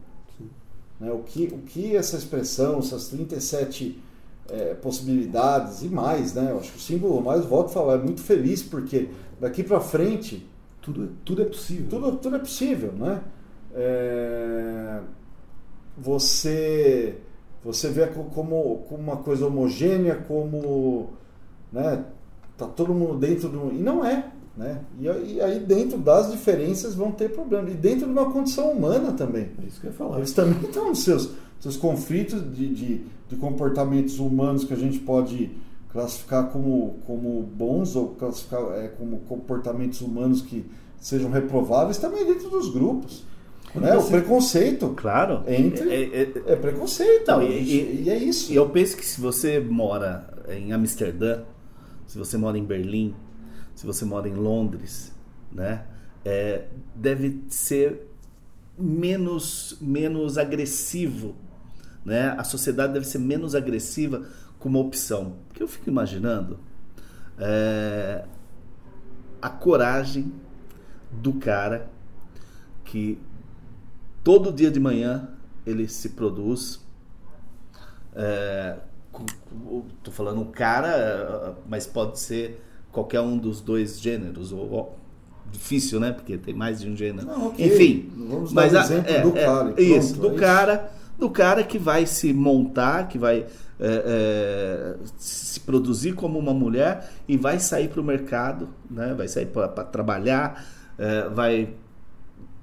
Né? O, que, o que essa expressão, essas 37 é, possibilidades e mais, né? Eu acho que o símbolo mais volto a falar é muito feliz porque daqui para frente tudo, tudo é possível. Tudo, tudo é possível, né? É, você você vê como, como uma coisa homogênea, como né, tá todo mundo dentro do e não é, né? E, e aí dentro das diferenças vão ter problemas e dentro de uma condição humana também. É isso que eu ia falar. Eles também estão nos seus seus conflitos de, de, de, comportamentos humanos que a gente pode classificar como, como bons ou classificar é, como comportamentos humanos que sejam reprováveis também dentro dos grupos. Né? O preconceito. Claro. Entre, é, é, é preconceito. Não, e, e, e, é isso. E eu penso que se você mora em Amsterdã, se você mora em Berlim, se você mora em Londres, né? É, deve ser menos, menos agressivo né? A sociedade deve ser menos agressiva como opção. Porque eu fico imaginando é, a coragem do cara que todo dia de manhã ele se produz. É, tô falando um cara, mas pode ser qualquer um dos dois gêneros, ou difícil, né? Porque tem mais de um gênero. Não, ok. Enfim, Vamos dar mas a- exemplo é, do é, cara. e isso, do é cara, do cara que vai se montar, que vai é, é, se produzir como uma mulher e vai sair para o mercado, né? Vai sair para trabalhar, é, vai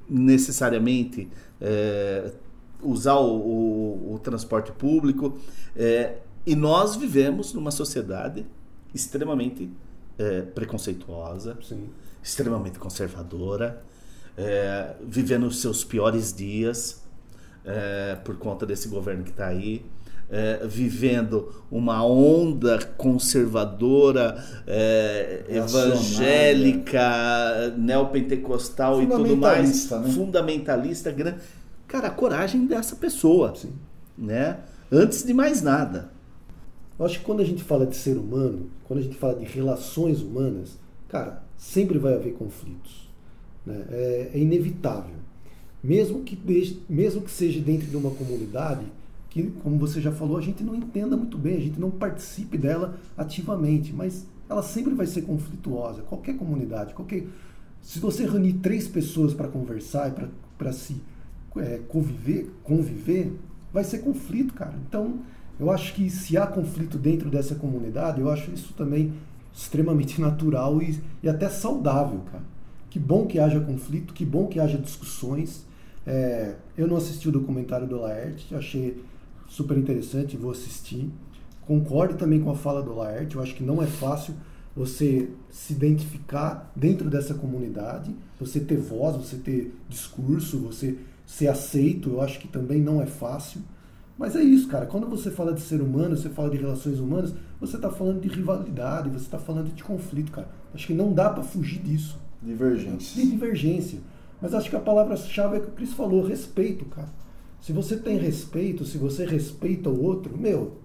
necessariamente é, usar o, o- o transporte público. é, e nós vivemos numa sociedade extremamente é, preconceituosa, Sim. extremamente conservadora, vivendo os seus piores dias é, por conta desse governo que está aí. é, vivendo uma onda conservadora, é, evangélica, neopentecostal e tudo mais, Fundamentalista, né? fundamentalista, grande. Cara, a coragem dessa pessoa, Sim. né? Antes de mais nada. Eu acho que quando a gente fala de ser humano, quando a gente fala de relações humanas, cara, sempre vai haver conflitos. né? É, é inevitável. Mesmo que, mesmo que seja dentro de uma comunidade que, como você já falou, a gente não entenda muito bem, a gente não participe dela ativamente, mas ela sempre vai ser conflituosa. Qualquer comunidade, qualquer. Se você reunir três pessoas para conversar e para se é, conviver, conviver, vai ser conflito, cara. Então, eu acho que se há conflito dentro dessa comunidade, eu acho isso também extremamente natural e, e até saudável, cara. Que bom que haja conflito, que bom que haja discussões. É, eu não assisti o documentário do Laerte, achei super interessante, vou assistir. Concordo também com a fala do Laerte, eu acho que não é fácil você se identificar dentro dessa comunidade, você ter voz, você ter discurso, você ser aceito, eu acho que também não é fácil. Mas é isso, cara. Quando você fala de ser humano, você fala de relações humanas, você está falando de rivalidade, você está falando de conflito, cara. Acho que não dá para fugir disso Divergência. de divergência. Mas acho que a palavra-chave é que o Cris falou, respeito, cara. Se você tem respeito, se você respeita o outro, meu,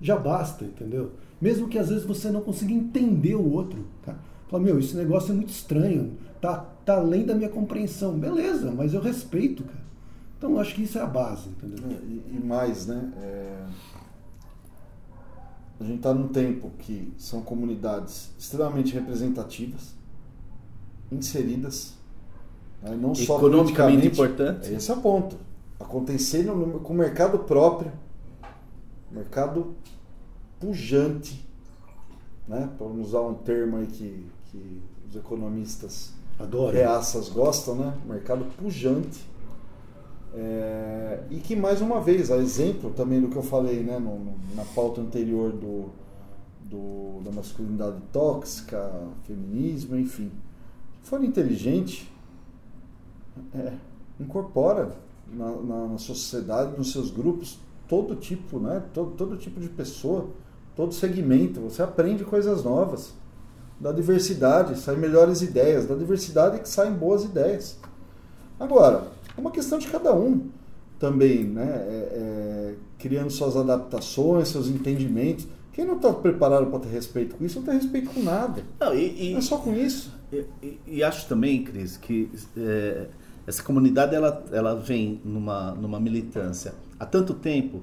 já basta, entendeu? Mesmo que às vezes você não consiga entender o outro, cara. Fala, meu, esse negócio é muito estranho, tá, tá além da minha compreensão. Beleza, mas eu respeito, cara. Então acho que isso é a base, entendeu? É, E, e mais, né? é, A gente está num tempo que são comunidades extremamente representativas, inseridas, né? não só Economicamente importante. Esse é o ponto. Acontecendo no- com o mercado próprio, mercado pujante, né? para usar um termo aí que, que os economistas Adoro. reaças gostam, né? Mercado pujante. É, e que mais uma vez, a exemplo também do que eu falei né, no- no- na pauta anterior do, do- da masculinidade tóxica, feminismo, enfim. Se for inteligente, é, incorpora na, na- na sociedade, nos seus grupos, todo tipo, né? Todo, todo tipo de pessoa, todo segmento. Você aprende coisas novas. Da diversidade saem melhores ideias, da diversidade é que saem boas ideias. Agora, é uma questão de cada um também, né? É- é, criando suas adaptações, seus entendimentos. Quem não está preparado para ter respeito com isso, não tem respeito com nada. Não, e, e- Não é só com isso. E, e- e acho também, Cris, que é, essa comunidade ela, ela vem numa, numa militância há tanto tempo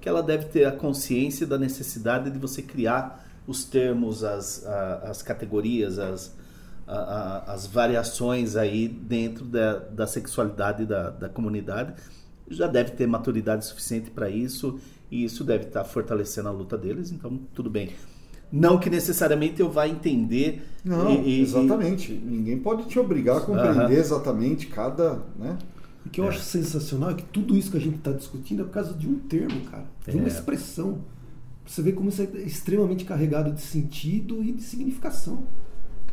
que ela deve ter a consciência da necessidade de você criar os termos, as, as categorias, as, as variações aí dentro da, da sexualidade da, da comunidade. Já deve ter maturidade suficiente para isso e isso deve estar fortalecendo a luta deles, então tudo bem. Não que necessariamente eu vá entender Não, e- e- exatamente. Ninguém pode te obrigar a compreender Aham. exatamente cada, né? O que eu acho sensacional é que tudo isso que a gente está discutindo é por causa de um termo, cara. De uma É. expressão. Você vê como isso é extremamente carregado de sentido e de significação.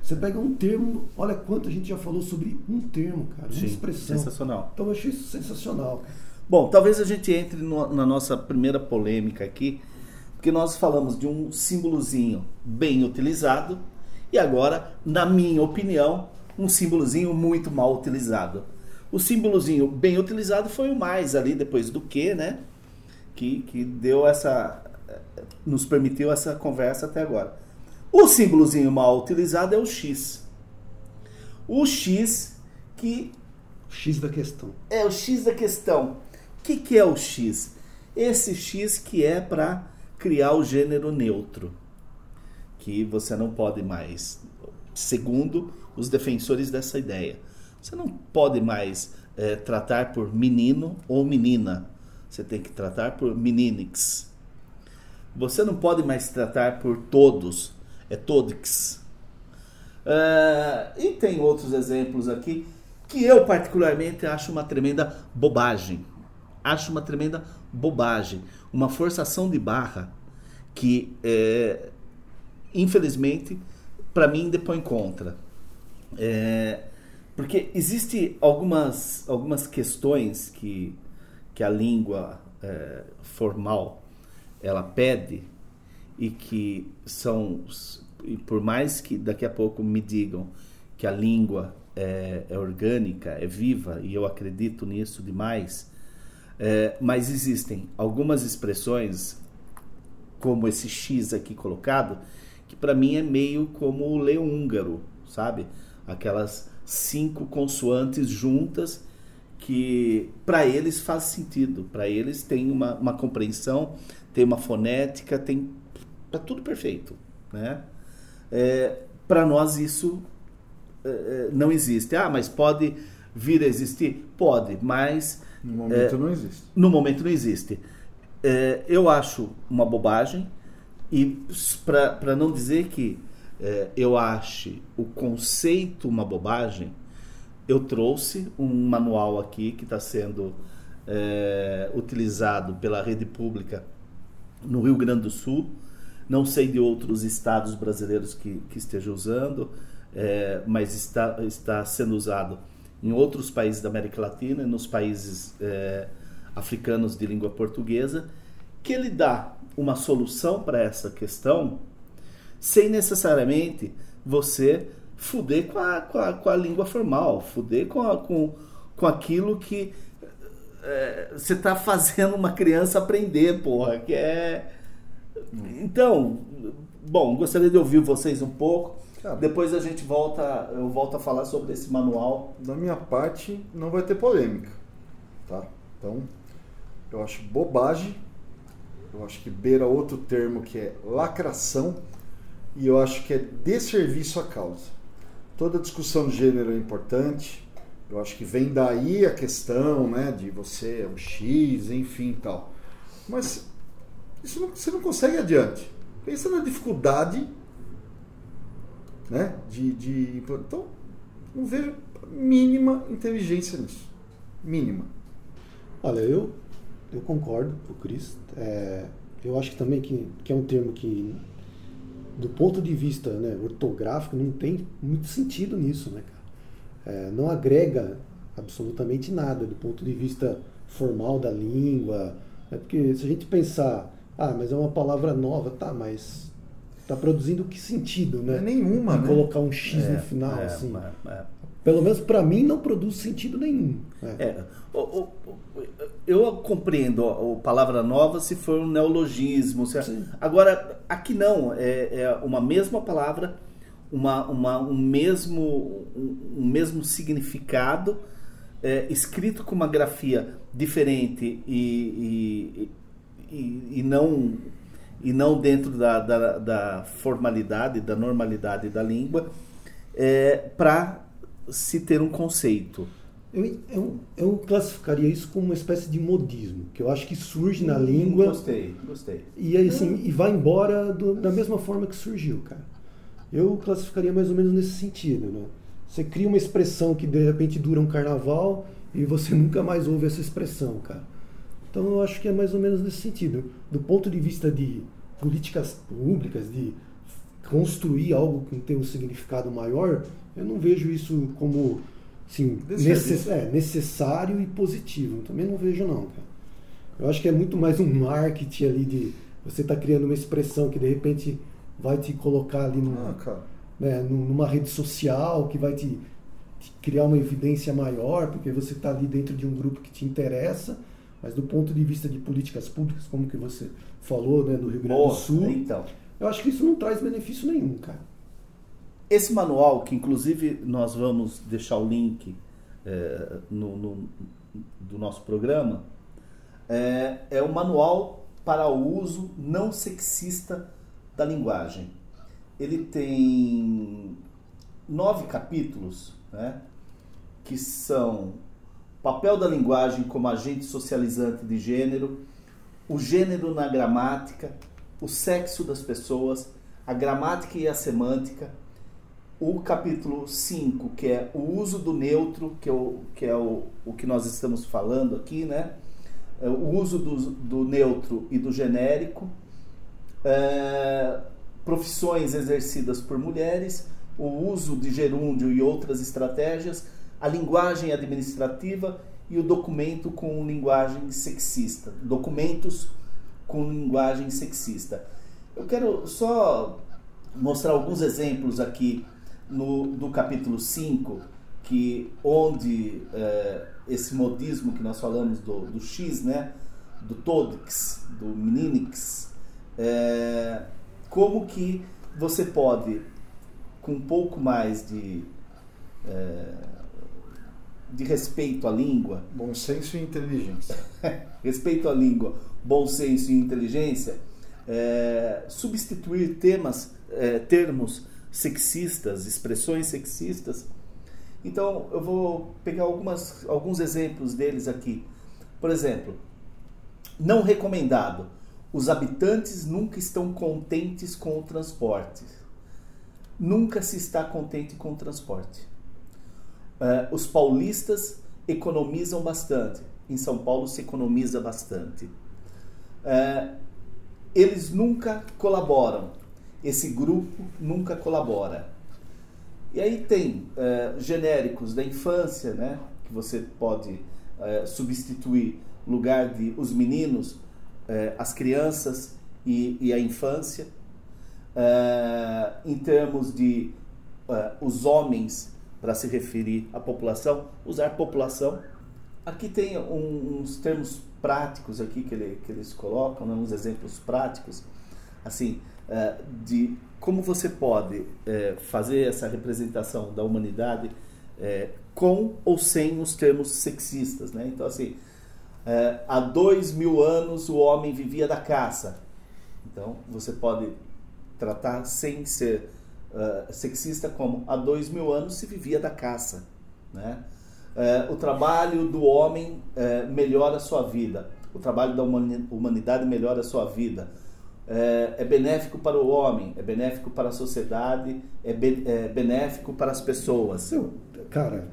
Você pega um termo, olha quanto a gente já falou sobre um termo, cara, uma Sim, expressão. sensacional. Então eu achei isso sensacional. Bom, talvez a gente entre no- na nossa primeira polêmica aqui, porque nós falamos de um símbolozinho bem utilizado e agora, na minha opinião, um símbolozinho muito mal utilizado. O símbolozinho bem utilizado foi o mais ali depois do que, né? Que, que deu essa. nos permitiu essa conversa até agora. O símbolozinho mal utilizado é o X. O X que X da questão. é o X da questão. O que, que é o X? Esse X que é para criar o gênero neutro. Que você não pode mais segundo os defensores dessa ideia. Você não pode mais é, tratar por menino ou menina. Você tem que tratar por meninix. Você não pode mais tratar por todos. É todix. Uh, e tem outros exemplos aqui que eu particularmente acho uma tremenda bobagem. Acho uma tremenda bobagem. Uma forçação de barra que, é, infelizmente, para mim depõe contra. É, porque existe algumas, algumas questões que, que a língua é, formal ela pede e que são, e por mais que daqui a pouco me digam que a língua é, é orgânica, é viva, e eu acredito nisso demais, mas existem algumas expressões, como esse X aqui colocado, que para mim é meio como o leão húngaro, sabe? Aquelas cinco consoantes juntas que para eles faz sentido, para eles tem uma, uma compreensão, tem uma fonética, tem tá tudo perfeito, né? É, para nós isso é, é, não existe. Ah, mas pode vir a existir? Pode, mas no momento é, não existe. No momento não existe. É, eu acho uma bobagem e para não dizer que é, eu ache o conceito uma bobagem, eu trouxe um manual aqui que está sendo é, utilizado pela rede pública no Rio Grande do Sul. Não sei de outros estados brasileiros que, que usando, mas está, está sendo usado em outros países da América Latina e nos países africanos de língua portuguesa, que ele dá uma solução para essa questão sem necessariamente você fuder com a, com a, com a língua formal, fuder com, a, com, com aquilo que é, você está fazendo uma criança aprender, porra, que é... Então, bom, gostaria de ouvir vocês um pouco. Depois a gente volta, eu volto a falar sobre esse manual. Da minha parte, não vai ter polêmica, tá? Então, eu acho bobagem, eu acho que beira outro termo que é lacração, e eu acho que é desserviço à causa. Toda discussão de gênero é importante. Eu acho que vem daí a questão, né, de você é um X, enfim, tal. Mas isso não, você não consegue adiante. Pensa na dificuldade, né, de, de então não vejo mínima inteligência nisso, mínima. Olha, eu eu concordo com o Cris. É, eu acho que também que, que é um termo que do ponto de vista né, ortográfico, não tem muito sentido nisso, né, cara? É, não agrega absolutamente nada do ponto de vista formal da língua. É porque se a gente pensar, ah, mas é uma palavra nova, tá, mas tá produzindo que sentido, né? É nenhuma, né? Colocar um X é, no final, é, assim. É, Pelo menos para mim não produz sentido nenhum. Né? É. O, o, eu compreendo a palavra nova se for um neologismo. Se... Agora, aqui não. É, é, uma mesma palavra, uma, uma, um, mesmo, um, um mesmo significado, é, escrito com uma grafia diferente e, e, e, e não e não dentro da, da, da, formalidade, da normalidade da língua, é, para se ter um conceito. Eu, eu, eu, classificaria isso como uma espécie de modismo, que eu acho que surge na hum, língua. Gostei, gostei. E, assim, e vai embora do, da mesma forma que surgiu, cara. Eu classificaria mais ou menos nesse sentido, né? Você cria uma expressão que de repente dura um carnaval e você nunca mais ouve essa expressão, cara. Então eu acho que é mais ou menos nesse sentido. Do ponto de vista de políticas públicas, de construir algo que tem um significado maior, eu não vejo isso como Sim, necess, é, necessário e positivo. Também não vejo não, cara. Eu acho que é muito mais um marketing ali de você está criando uma expressão que de repente vai te colocar ali numa, ah, né, numa rede social, que vai te, te, criar uma evidência maior, porque você está ali dentro de um grupo que te interessa, mas do ponto de vista de políticas públicas, como que você falou, né, no Rio Grande do Sul, então. eu acho que isso não traz benefício nenhum, cara. Esse manual, que inclusive nós vamos deixar o link é, no, no, do nosso programa, é, é o manual para o uso não sexista da linguagem. Ele tem nove capítulos, né, que são papel da linguagem como agente socializante de gênero, o gênero na gramática, o sexo das pessoas, a gramática e a semântica, o capítulo 5, que é o uso do neutro, que é o que, é o, o que nós estamos falando aqui, né? É o uso do, do neutro e do genérico, é, profissões exercidas por mulheres, o uso de gerúndio e outras estratégias, a linguagem administrativa e o documento com linguagem sexista. Documentos com linguagem sexista. Eu quero só mostrar alguns exemplos aqui no, do capítulo 5, que onde é, esse modismo que nós falamos do, do X, né, do Todix, do Mninix, é, como que você pode, com um pouco mais de, é, de respeito à língua... Bom senso e inteligência. respeito à língua, bom senso e inteligência, substituir temas, termos sexistas, expressões sexistas. Então, eu vou pegar algumas, alguns exemplos deles aqui. Por exemplo, não recomendado. Os habitantes nunca estão contentes com o transporte. Nunca se está contente com o transporte. Uh, os paulistas economizam bastante. Em São Paulo se economiza bastante. Uh, eles nunca colaboram esse grupo nunca colabora. E aí tem é, genéricos da infância, né, que você pode é, substituir lugar de os meninos, é, as crianças e, e a infância. em termos de os homens, para se referir à população, usar população. Aqui tem um, uns termos práticos aqui que, ele, que eles colocam, né, uns exemplos práticos. Assim, é, de como você pode é, fazer essa representação da humanidade é, com ou sem os termos sexistas. Né? Então, assim, há dois mil anos o homem vivia da caça. Então, você pode tratar sem ser sexista como há dois mil anos se vivia da caça. Né? O trabalho do homem melhora a sua vida. O trabalho da humanidade melhora a sua vida é, é, benéfico para o homem, é benéfico para a sociedade, é, be, é benéfico para as pessoas. Eu, cara,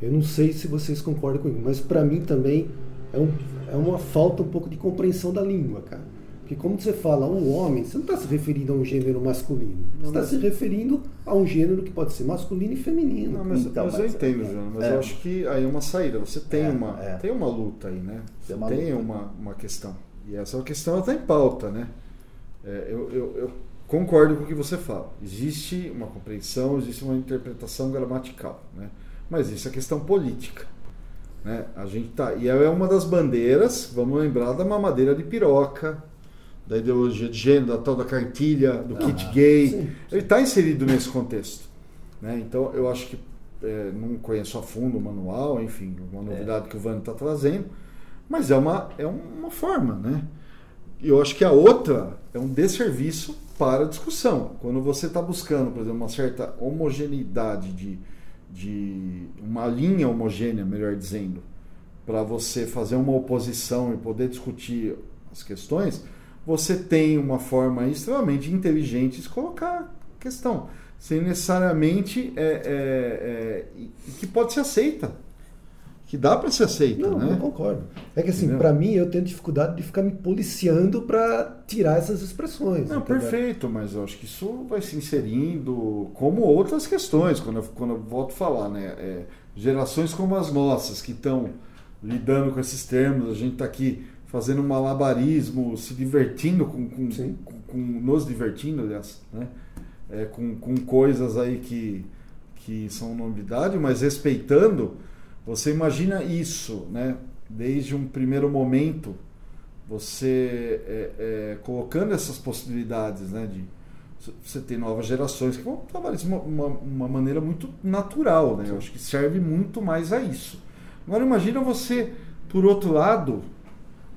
eu não sei se vocês concordam comigo, mas para mim também é, um, é uma falta um pouco de compreensão da língua, cara. Porque como você fala um homem, você não está se referindo a um gênero masculino. Você está se referindo a um gênero que pode ser masculino e feminino. Não, mas, então, mas, eu entendo, João. Mas é. eu acho que aí é uma saída. Você tem, é, uma, é. tem uma luta aí, né? Você tem, uma, tem uma, uma questão. E essa é questão está em pauta, né? É, eu, eu, eu, concordo com o que você fala. Existe uma compreensão, existe uma interpretação gramatical, né? Mas isso é questão política. Né? A gente tá, e é uma das bandeiras, vamos lembrar da mamadeira de piroca, da ideologia de gênero, da tal da cartilha, do ah, kit gay. Sim, sim. Ele está inserido nesse contexto. Né? Então eu acho que é, não conheço a fundo o manual, enfim, uma novidade é. que o Vano está trazendo mas é uma, é uma forma, né? E eu acho que a outra é um desserviço para a discussão. Quando você está buscando, por exemplo, uma certa homogeneidade de, de uma linha homogênea, melhor dizendo, para você fazer uma oposição e poder discutir as questões, você tem uma forma extremamente inteligente de colocar a questão, sem necessariamente é, é, é, que pode ser aceita que dá para ser aceito, não, né? Não, concordo. É que assim, para mim eu tenho dificuldade de ficar me policiando para tirar essas expressões. Não, entendeu? perfeito, mas eu acho que isso vai se inserindo como outras questões, quando eu, quando eu volto a falar, né? É, gerações como as nossas, que estão lidando com esses termos, a gente está aqui fazendo um malabarismo, se divertindo com, com, com, com nos divertindo, aliás, né? É, com, com coisas aí que, que são novidade, mas respeitando você imagina isso, né? Desde um primeiro momento, você é, é, colocando essas possibilidades, né? De você ter novas gerações que vão trabalhar de uma, uma, uma, maneira muito natural, né? Eu acho que serve muito mais a isso. Agora imagina você, por outro lado,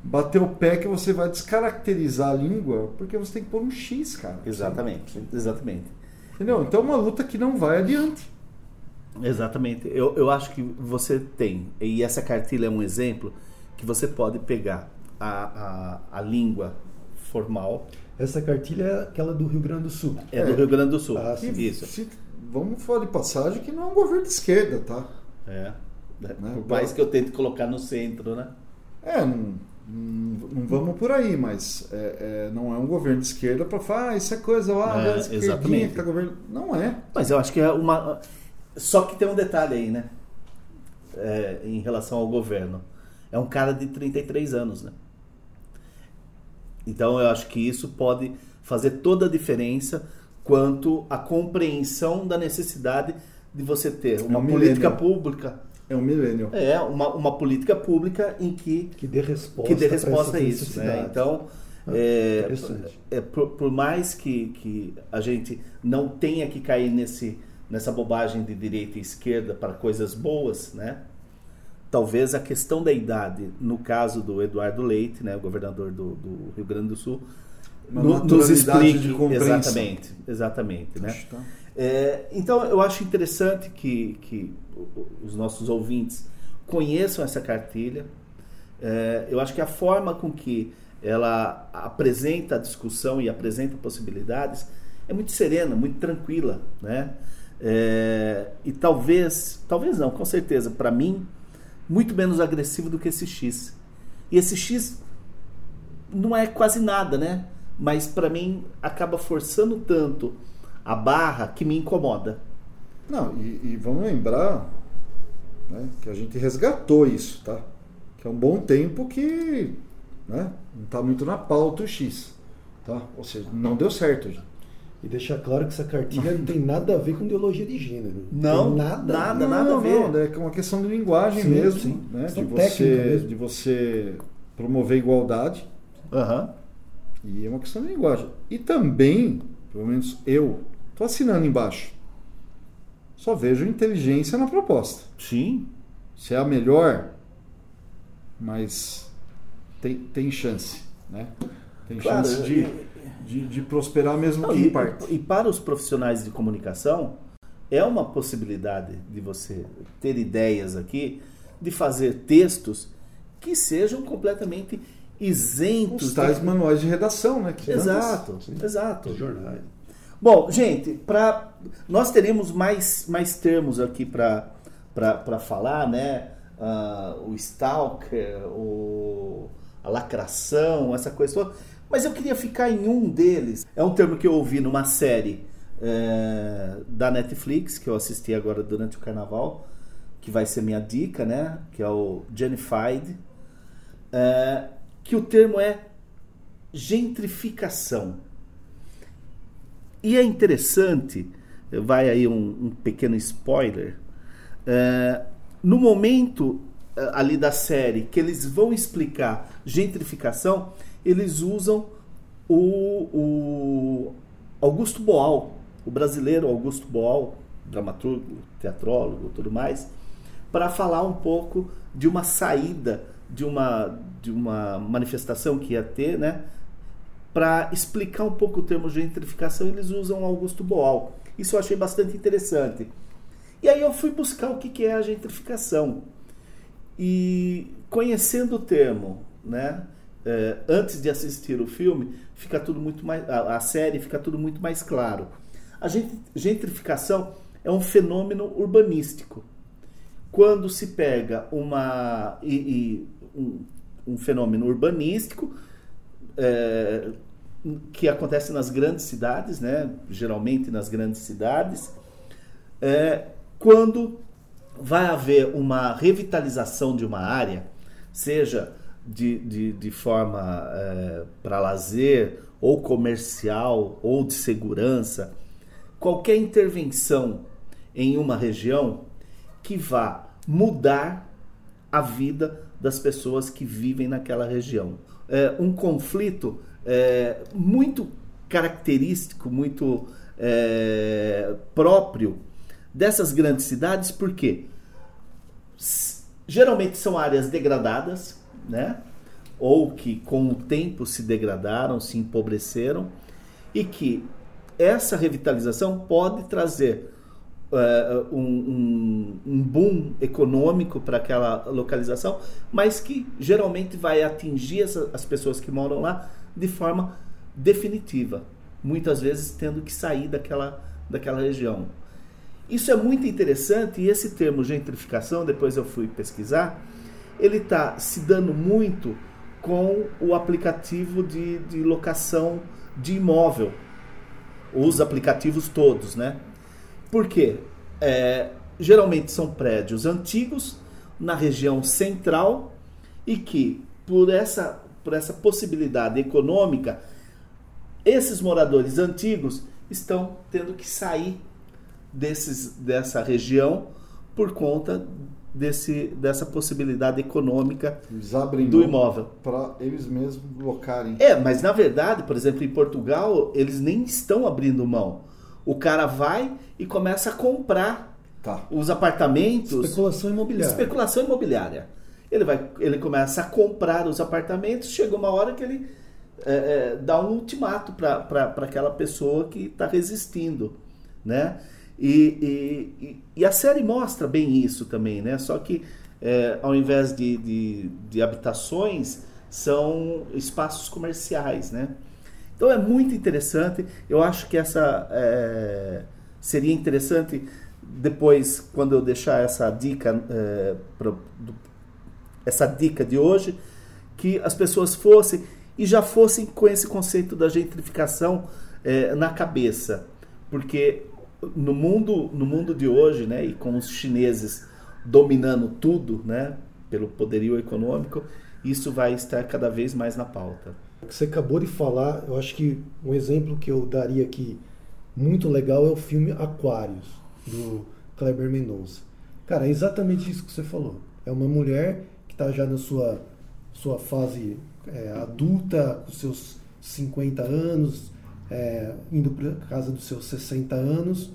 bater o pé que você vai descaracterizar a língua porque você tem que pôr um X, cara. Exatamente, exatamente. Entendeu? Então é uma luta que não vai adiante. Exatamente. Eu, eu acho que você tem, e essa cartilha é um exemplo, que você pode pegar a, a, a língua formal. Essa cartilha é aquela do Rio Grande do Sul. É, do Rio Grande do Sul. Ah, sim. Isso. Se- vamos falar de passagem que não é um governo de esquerda, tá? É. Né? Por mais que eu tente colocar no centro, né? É, não, não, não vamos por aí, mas é, é, não é um governo de esquerda para falar, ah, isso é coisa lá, É, da esquerdinha exatamente. que tá governo. Não é. Mas eu acho que é uma. Só que tem um detalhe aí, né? É, em relação ao governo. É um cara de 33 anos, né? Então eu acho que isso pode fazer toda a diferença quanto à compreensão da necessidade de você ter uma um política pública. É um milênio. É, uma, uma política pública em que Que dê resposta, que dê resposta a isso. Né? Então, Ah, é, interessante. é, por, por mais que, que a gente não tenha que cair nesse, nessa bobagem de direita e esquerda para coisas boas, né? talvez a questão da idade, no caso do Eduardo Leite, né, o governador do, do Rio Grande do Sul, no- nos explique exatamente, exatamente, né? Tá. É, então eu acho interessante que, que os nossos ouvintes conheçam essa cartilha. É, eu acho que a forma com que ela apresenta a discussão e apresenta possibilidades é muito serena, muito tranquila, né? É, e talvez, talvez não, com certeza, para mim, muito menos agressivo do que esse X. E esse X não é quase nada, né? Mas para mim acaba forçando tanto a barra que me incomoda. Não, e, e vamos lembrar né, que a gente resgatou isso, tá? Que é um bom tempo que né, não está muito na pauta o X. Tá? Ou seja, não deu certo. gente. E deixar claro que essa cartilha não tem nada a ver com ideologia de gênero. Não, tem nada, nada. nada a ver. Não, é uma questão de linguagem Sim, mesmo, sim. né? De Questão você, mesmo. de você promover igualdade. Aham. E é uma questão de linguagem. E também, pelo menos eu, estou assinando embaixo. Só vejo inteligência na proposta. Sim. Se é a melhor, mas tem, tem chance, né? Tem Claro, chance de, e- de, de prosperar mesmo Não, que e, em parte. e para os profissionais de comunicação, é uma possibilidade de você ter ideias aqui, de fazer textos que sejam completamente isentos. Os tais de... manuais de redação, né? que Exato, tantas- exato. Os jornais. Bom, gente, pra, nós teremos mais, mais termos aqui para falar, né? Ah, o stalker, o, a lacração, essa coisa toda. Mas eu queria ficar em um deles. É um termo que eu ouvi numa série eh, da Netflix, que eu assisti agora durante o carnaval, que vai ser minha dica, né? Que é o Genified. eh, que o termo é gentrificação. E é interessante, vai aí um, um pequeno spoiler. é, no momento é, ali da série que eles vão explicar gentrificação, eles usam o, o Augusto Boal, o brasileiro Augusto Boal, dramaturgo, teatrólogo, tudo mais, para falar um pouco de uma saída de uma de uma manifestação que ia ter, né? Para explicar um pouco o termo gentrificação, eles usam Augusto Boal. Isso eu achei bastante interessante. E aí eu fui buscar o que que é a gentrificação. E conhecendo o termo, né? Eh, antes de assistir o filme, fica tudo muito mais a, a série fica tudo muito mais claro. A gen- gentrificação é um fenômeno urbanístico. Quando se pega uma e, e um, um fenômeno urbanístico é, que acontece nas grandes cidades, né? geralmente nas grandes cidades, é, quando vai haver uma revitalização de uma área, seja de, de, de forma para lazer, ou comercial, ou de segurança, qualquer intervenção em uma região que vá mudar a vida das pessoas que vivem naquela região. É um conflito é, muito característico, muito é, próprio dessas grandes cidades, porque geralmente são áreas degradadas, né? ou que com o tempo se degradaram, se empobreceram, e que essa revitalização pode trazer uh, um, um, um, boom econômico para aquela localização, mas que geralmente vai atingir essa, as pessoas que moram lá de forma definitiva, muitas vezes tendo que sair daquela, daquela região. Isso é muito interessante e esse termo gentrificação, depois eu fui pesquisar, ele está se dando muito com o aplicativo de, de locação de imóvel, os aplicativos todos, né? Por quê? É, geralmente são prédios antigos na região central e que por essa, por essa possibilidade econômica, esses moradores antigos estão tendo que sair desses, dessa região por conta desse, dessa possibilidade econômica do imóvel. Para eles mesmos locarem. É, mas na verdade, por exemplo, em Portugal, eles nem estão abrindo mão. O cara vai e começa a comprar tá. os apartamentos. Especulação imobiliária. Especulação imobiliária. Ele, vai, ele começa a comprar os apartamentos, chega uma hora que ele é, é, dá um ultimato para aquela pessoa que está resistindo. Né? E, e, e, a série mostra bem isso também, né? Só que é, ao invés de, de, de, habitações, são espaços comerciais, né? Então é muito interessante. Eu acho que essa é, seria interessante depois, quando eu deixar essa dica, é, pro, do, essa dica de hoje, que as pessoas fossem e já fossem com esse conceito da gentrificação é, na cabeça, porque no mundo, no mundo de hoje, né, e com os chineses dominando tudo, né, pelo poderio econômico, isso vai estar cada vez mais na pauta. Você acabou de falar, eu acho que um exemplo que eu daria aqui muito legal é o filme Aquários, do Kleber Mendonça. Cara, é exatamente isso que você falou. É uma mulher que está já na sua, sua fase é, adulta, com seus 50 anos, é, indo para casa dos seus 60 anos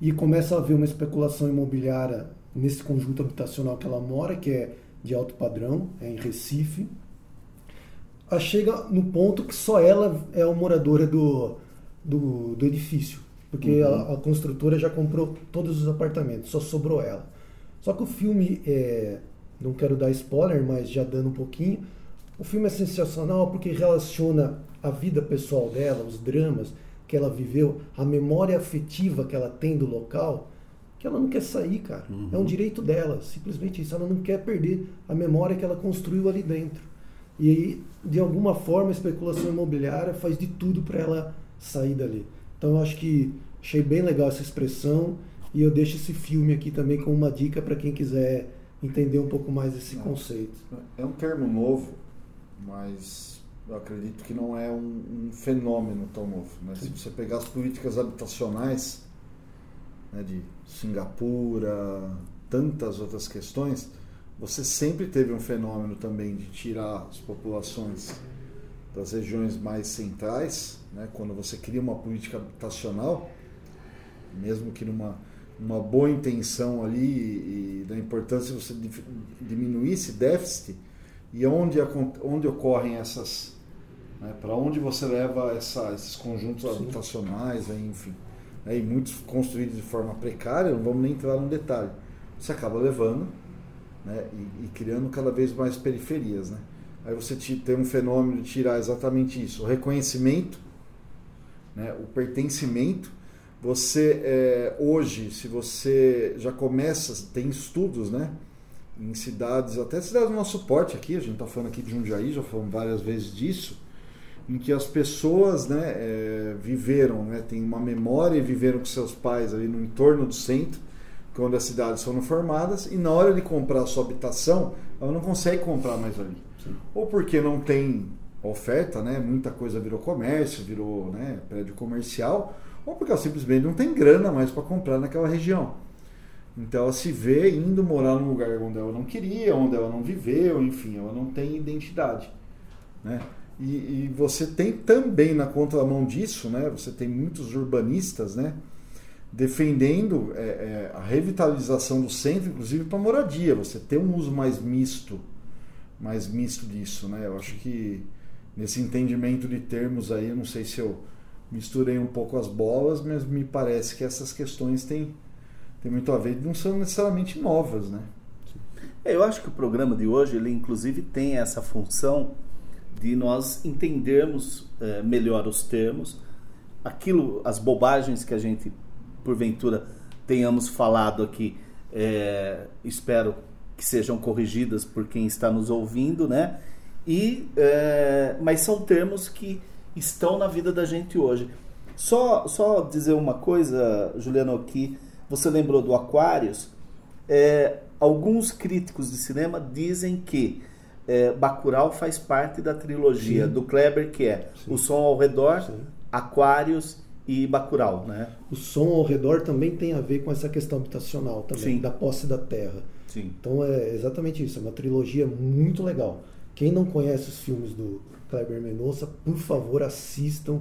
e começa a haver uma especulação imobiliária nesse conjunto habitacional que ela mora, que é de alto padrão, é em Recife. Ela chega no ponto que só ela é a moradora do, do, do edifício, porque uhum. a, a, construtora já comprou todos os apartamentos, só sobrou ela. Só que o filme, é, não quero dar spoiler, mas já dando um pouquinho, o filme é sensacional porque relaciona a vida pessoal dela, os dramas que ela viveu, a memória afetiva que ela tem do local, que ela não quer sair, cara. Uhum. É um direito dela, simplesmente isso. Ela não quer perder a memória que ela construiu ali dentro. E aí, de alguma forma, a especulação imobiliária faz de tudo para ela sair dali. Então, eu acho que achei bem legal essa expressão e eu deixo esse filme aqui também como uma dica para quem quiser entender um pouco mais esse conceito. É um termo novo, mas eu acredito que não é um, um fenômeno tão novo. Né? Se você pegar as políticas habitacionais né, de Singapura, tantas outras questões, você sempre teve um fenômeno também de tirar as populações das regiões mais centrais, né, quando você cria uma política habitacional, mesmo que numa uma boa intenção ali e, e da importância de você diminuir esse déficit, e onde, onde ocorrem essas né? Para onde você leva essa, esses conjuntos Sim. habitacionais, aí, enfim, né? e muitos construídos de forma precária, não vamos nem entrar no detalhe. Você acaba levando né? e, e criando cada vez mais periferias. Né? Aí você tem um fenômeno de tirar exatamente isso, o reconhecimento, né? o pertencimento. Você é, hoje, se você já começa, tem estudos, né? Em cidades, até cidades do nosso porte aqui, a gente está falando aqui de Jundiaí, já falamos várias vezes disso em que as pessoas né, é, viveram, né, tem uma memória e viveram com seus pais ali no entorno do centro, quando as cidades foram formadas, e na hora de comprar a sua habitação, ela não consegue comprar mais ali. Sim. Ou porque não tem oferta, né, muita coisa virou comércio, virou né, prédio comercial, ou porque ela simplesmente não tem grana mais para comprar naquela região. Então ela se vê indo morar num lugar onde ela não queria, onde ela não viveu, enfim, ela não tem identidade. Né? E, e, você tem também na contramão disso, né? Você tem muitos urbanistas, né? Defendendo é, é, a revitalização do centro, inclusive para moradia. Você tem um uso mais misto, mais misto disso, né? Eu acho que nesse entendimento de termos aí, eu não sei se eu misturei um pouco as bolas, mas me parece que essas questões têm, têm muito a ver, não são necessariamente novas, né? É, eu acho que o programa de hoje, ele inclusive tem essa função de nós entendermos é, melhor os termos, aquilo, as bobagens que a gente, porventura, tenhamos falado aqui, é, espero que sejam corrigidas por quem está nos ouvindo, né? E, é, mas são termos que estão na vida da gente hoje. Só, só dizer uma coisa, Juliano, que você lembrou do Aquarius. Alguns críticos de cinema dizem que é, Bacurau faz parte da trilogia Sim. do Kleber, que é Sim. O Som ao Redor, Sim. Aquários e Bacurau, né? O som ao redor também tem a ver com essa questão habitacional também, da posse da terra. Sim. Então é exatamente isso, é uma trilogia muito legal. Quem não conhece os filmes do Kleber Mendonça, por favor, assistam,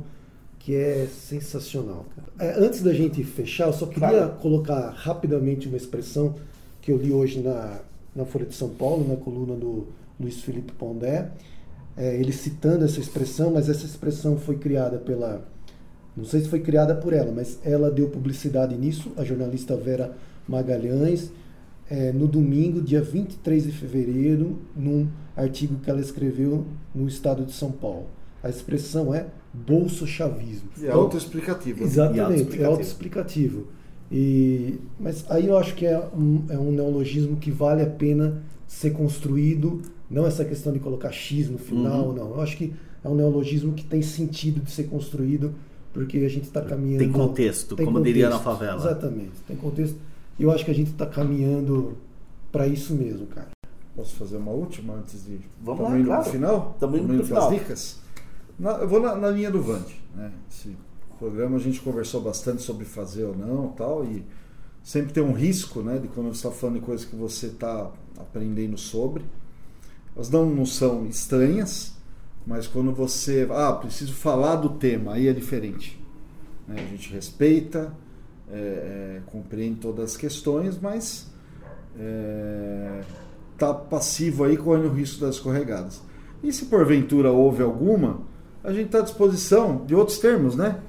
que é sensacional. É, antes da gente fechar, eu só queria claro. colocar rapidamente uma expressão que eu li hoje na, na Folha de São Paulo, na coluna do Luiz Felipe Pondé, é, ele citando essa expressão, mas essa expressão foi criada pela. Não sei se foi criada por ela, mas ela deu publicidade nisso, a jornalista Vera Magalhães, é, no domingo, dia 23 de fevereiro, num artigo que ela escreveu no estado de São Paulo. A expressão é bolso-chavismo. É então, autoexplicativo. Exatamente, é autoexplicativo. E, mas aí eu acho que é um, é um neologismo que vale a pena ser construído, não essa questão de colocar X no final, uhum. não. Eu acho que é um neologismo que tem sentido de ser construído, porque a gente está caminhando. Tem contexto, tem como contexto, diria na favela. Exatamente, tem contexto. E eu acho que a gente está caminhando para isso mesmo, cara. Posso fazer uma última antes de. Vamos lá, claro. pro final? Estamos indo, indo para as dicas. Na, eu vou na, na, linha do Vande. Né? Esse programa a gente conversou bastante sobre fazer ou não tal, e sempre tem um risco né, de quando você está falando de coisas que você está aprendendo sobre. Elas não, não são estranhas, mas quando você. Ah, preciso falar do tema, aí é diferente. Né? A gente respeita, é, é, compreende todas as questões, mas é, passivo aí correndo o risco das escorregadas. E se porventura houve alguma, a gente está à disposição de outros termos, né?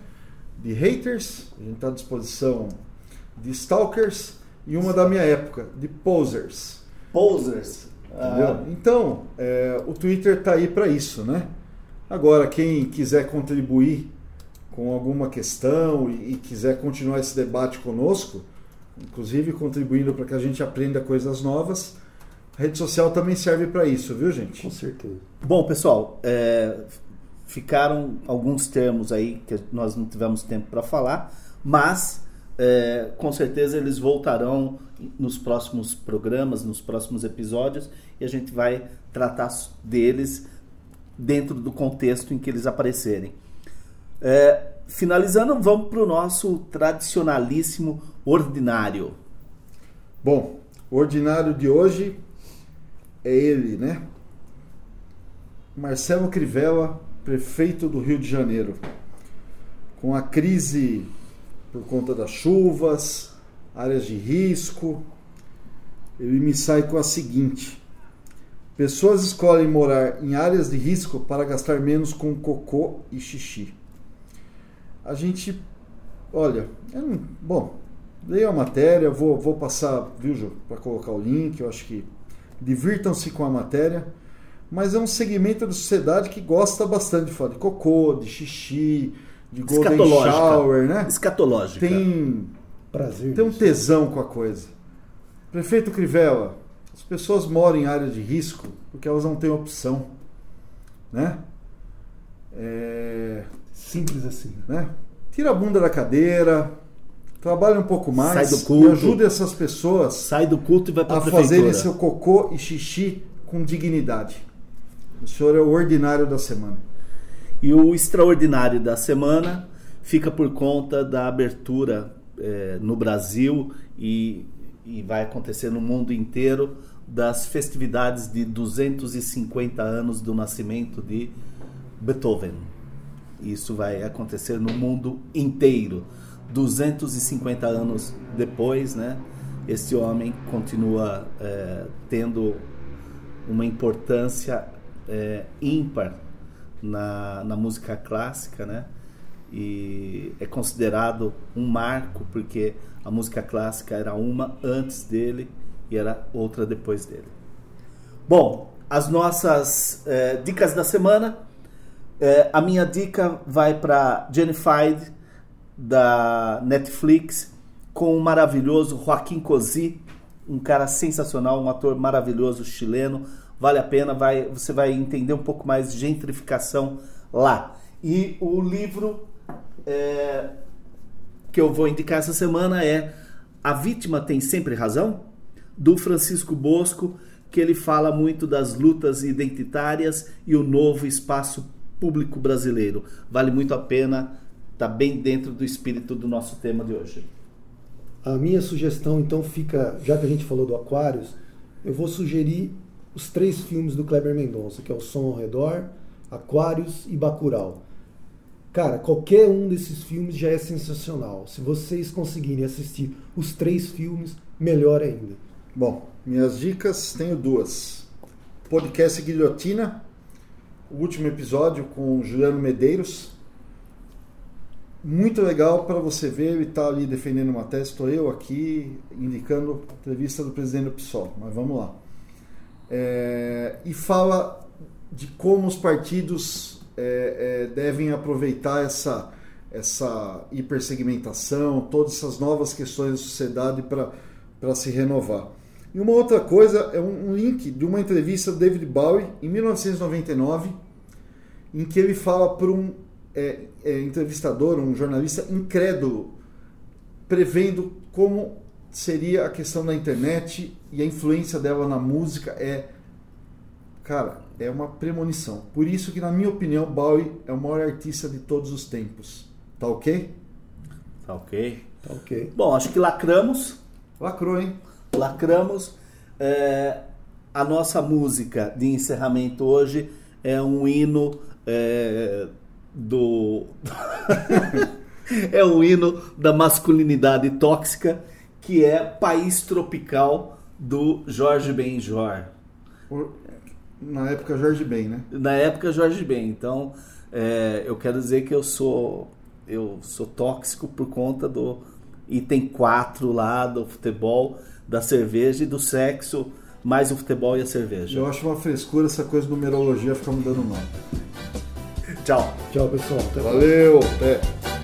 De haters, a gente está à disposição de stalkers e uma da minha época, de posers. Posers? Ah. Então, é, o Twitter está aí para isso, né? Agora, quem quiser contribuir com alguma questão e, e quiser continuar esse debate conosco, inclusive contribuindo para que a gente aprenda coisas novas, a rede social também serve para isso, viu, gente? Com certeza. Bom, pessoal, é, ficaram alguns termos aí que nós não tivemos tempo para falar, mas é, com certeza eles voltarão nos próximos programas, nos próximos episódios, e a gente vai tratar deles dentro do contexto em que eles aparecerem. É, finalizando, vamos para o nosso tradicionalíssimo ordinário. Bom, o ordinário de hoje é ele, né? Marcelo Crivella, prefeito do Rio de Janeiro. Com a crise por conta das chuvas, áreas de risco, ele me sai com a seguinte: Pessoas escolhem morar em áreas de risco para gastar menos com cocô e xixi. A gente, olha, não, bom, leia a matéria, vou, vou passar, viu, Ju, para colocar o link, eu acho que divirtam-se com a matéria, mas é um segmento da sociedade que gosta bastante de falar de cocô, de xixi, de golden shower, né? Escatológica. Tem prazer. Tem um tesão com a coisa. Prefeito Crivella, as pessoas moram em área de risco porque elas não têm opção. Né? É... Simples assim. Né? Tira a bunda da cadeira, trabalhe um pouco mais Sai do culto. e ajude essas pessoas Sai do culto e vai a fazerem seu cocô e xixi com dignidade. O senhor é o ordinário da semana. E o extraordinário da semana fica por conta da abertura é, no Brasil e, e vai acontecer no mundo inteiro das festividades de 250 anos do nascimento de Beethoven. Isso vai acontecer no mundo inteiro. 250 anos depois, né? Esse homem continua é, tendo uma importância é, ímpar na, na música clássica, né? e é considerado um marco porque a música clássica era uma antes dele e era outra depois dele. Bom, as nossas é, dicas da semana. É, a minha dica vai para Jennified da Netflix com o maravilhoso Joaquim Cosi, um cara sensacional, um ator maravilhoso chileno. Vale a pena, vai, você vai entender um pouco mais de gentrificação lá. E o livro é, que eu vou indicar essa semana é A Vítima Tem Sempre Razão, do Francisco Bosco, que ele fala muito das lutas identitárias e o novo espaço público brasileiro. Vale muito a pena, está bem dentro do espírito do nosso tema de hoje. A minha sugestão então fica, já que a gente falou do Aquários, eu vou sugerir os três filmes do Kleber Mendonça, que é o Som ao Redor, Aquários e Bacurau. Cara, qualquer um desses filmes já é sensacional. Se vocês conseguirem assistir os três filmes, melhor ainda. Bom, minhas dicas tenho duas. Podcast Guilhotina, o último episódio com Juliano Medeiros. Muito legal para você ver, ele está ali defendendo uma tese, estou eu aqui indicando a entrevista do presidente do PSOL, mas vamos lá. É, e fala de como os partidos é, é, devem aproveitar essa, essa hipersegmentação, todas essas novas questões da sociedade para se renovar. E uma outra coisa é um, um link de uma entrevista do David Bowie em 1999, em que ele fala para um é, é, entrevistador, um jornalista incrédulo, prevendo como seria a questão da internet e a influência dela na música é cara, é uma premonição. Por isso que na minha opinião, Bowie é o maior artista de todos os tempos. Tá OK? Tá OK. Tá OK. Bom, acho que lacramos. Lacrou, hein? Lacramos. É, a nossa música de encerramento hoje é um hino é, do. é um hino da masculinidade tóxica, que é País Tropical do Jorge Benjor. Na época Jorge Ben, né? Na época Jorge Ben. Então, é, eu quero dizer que eu sou eu sou tóxico por conta do item 4 lá do futebol, da cerveja e do sexo, mais o futebol e a cerveja. Eu acho uma frescura essa coisa de numerologia ficar mudando nome. Tchau. Tchau, pessoal. Até Valeu. Até.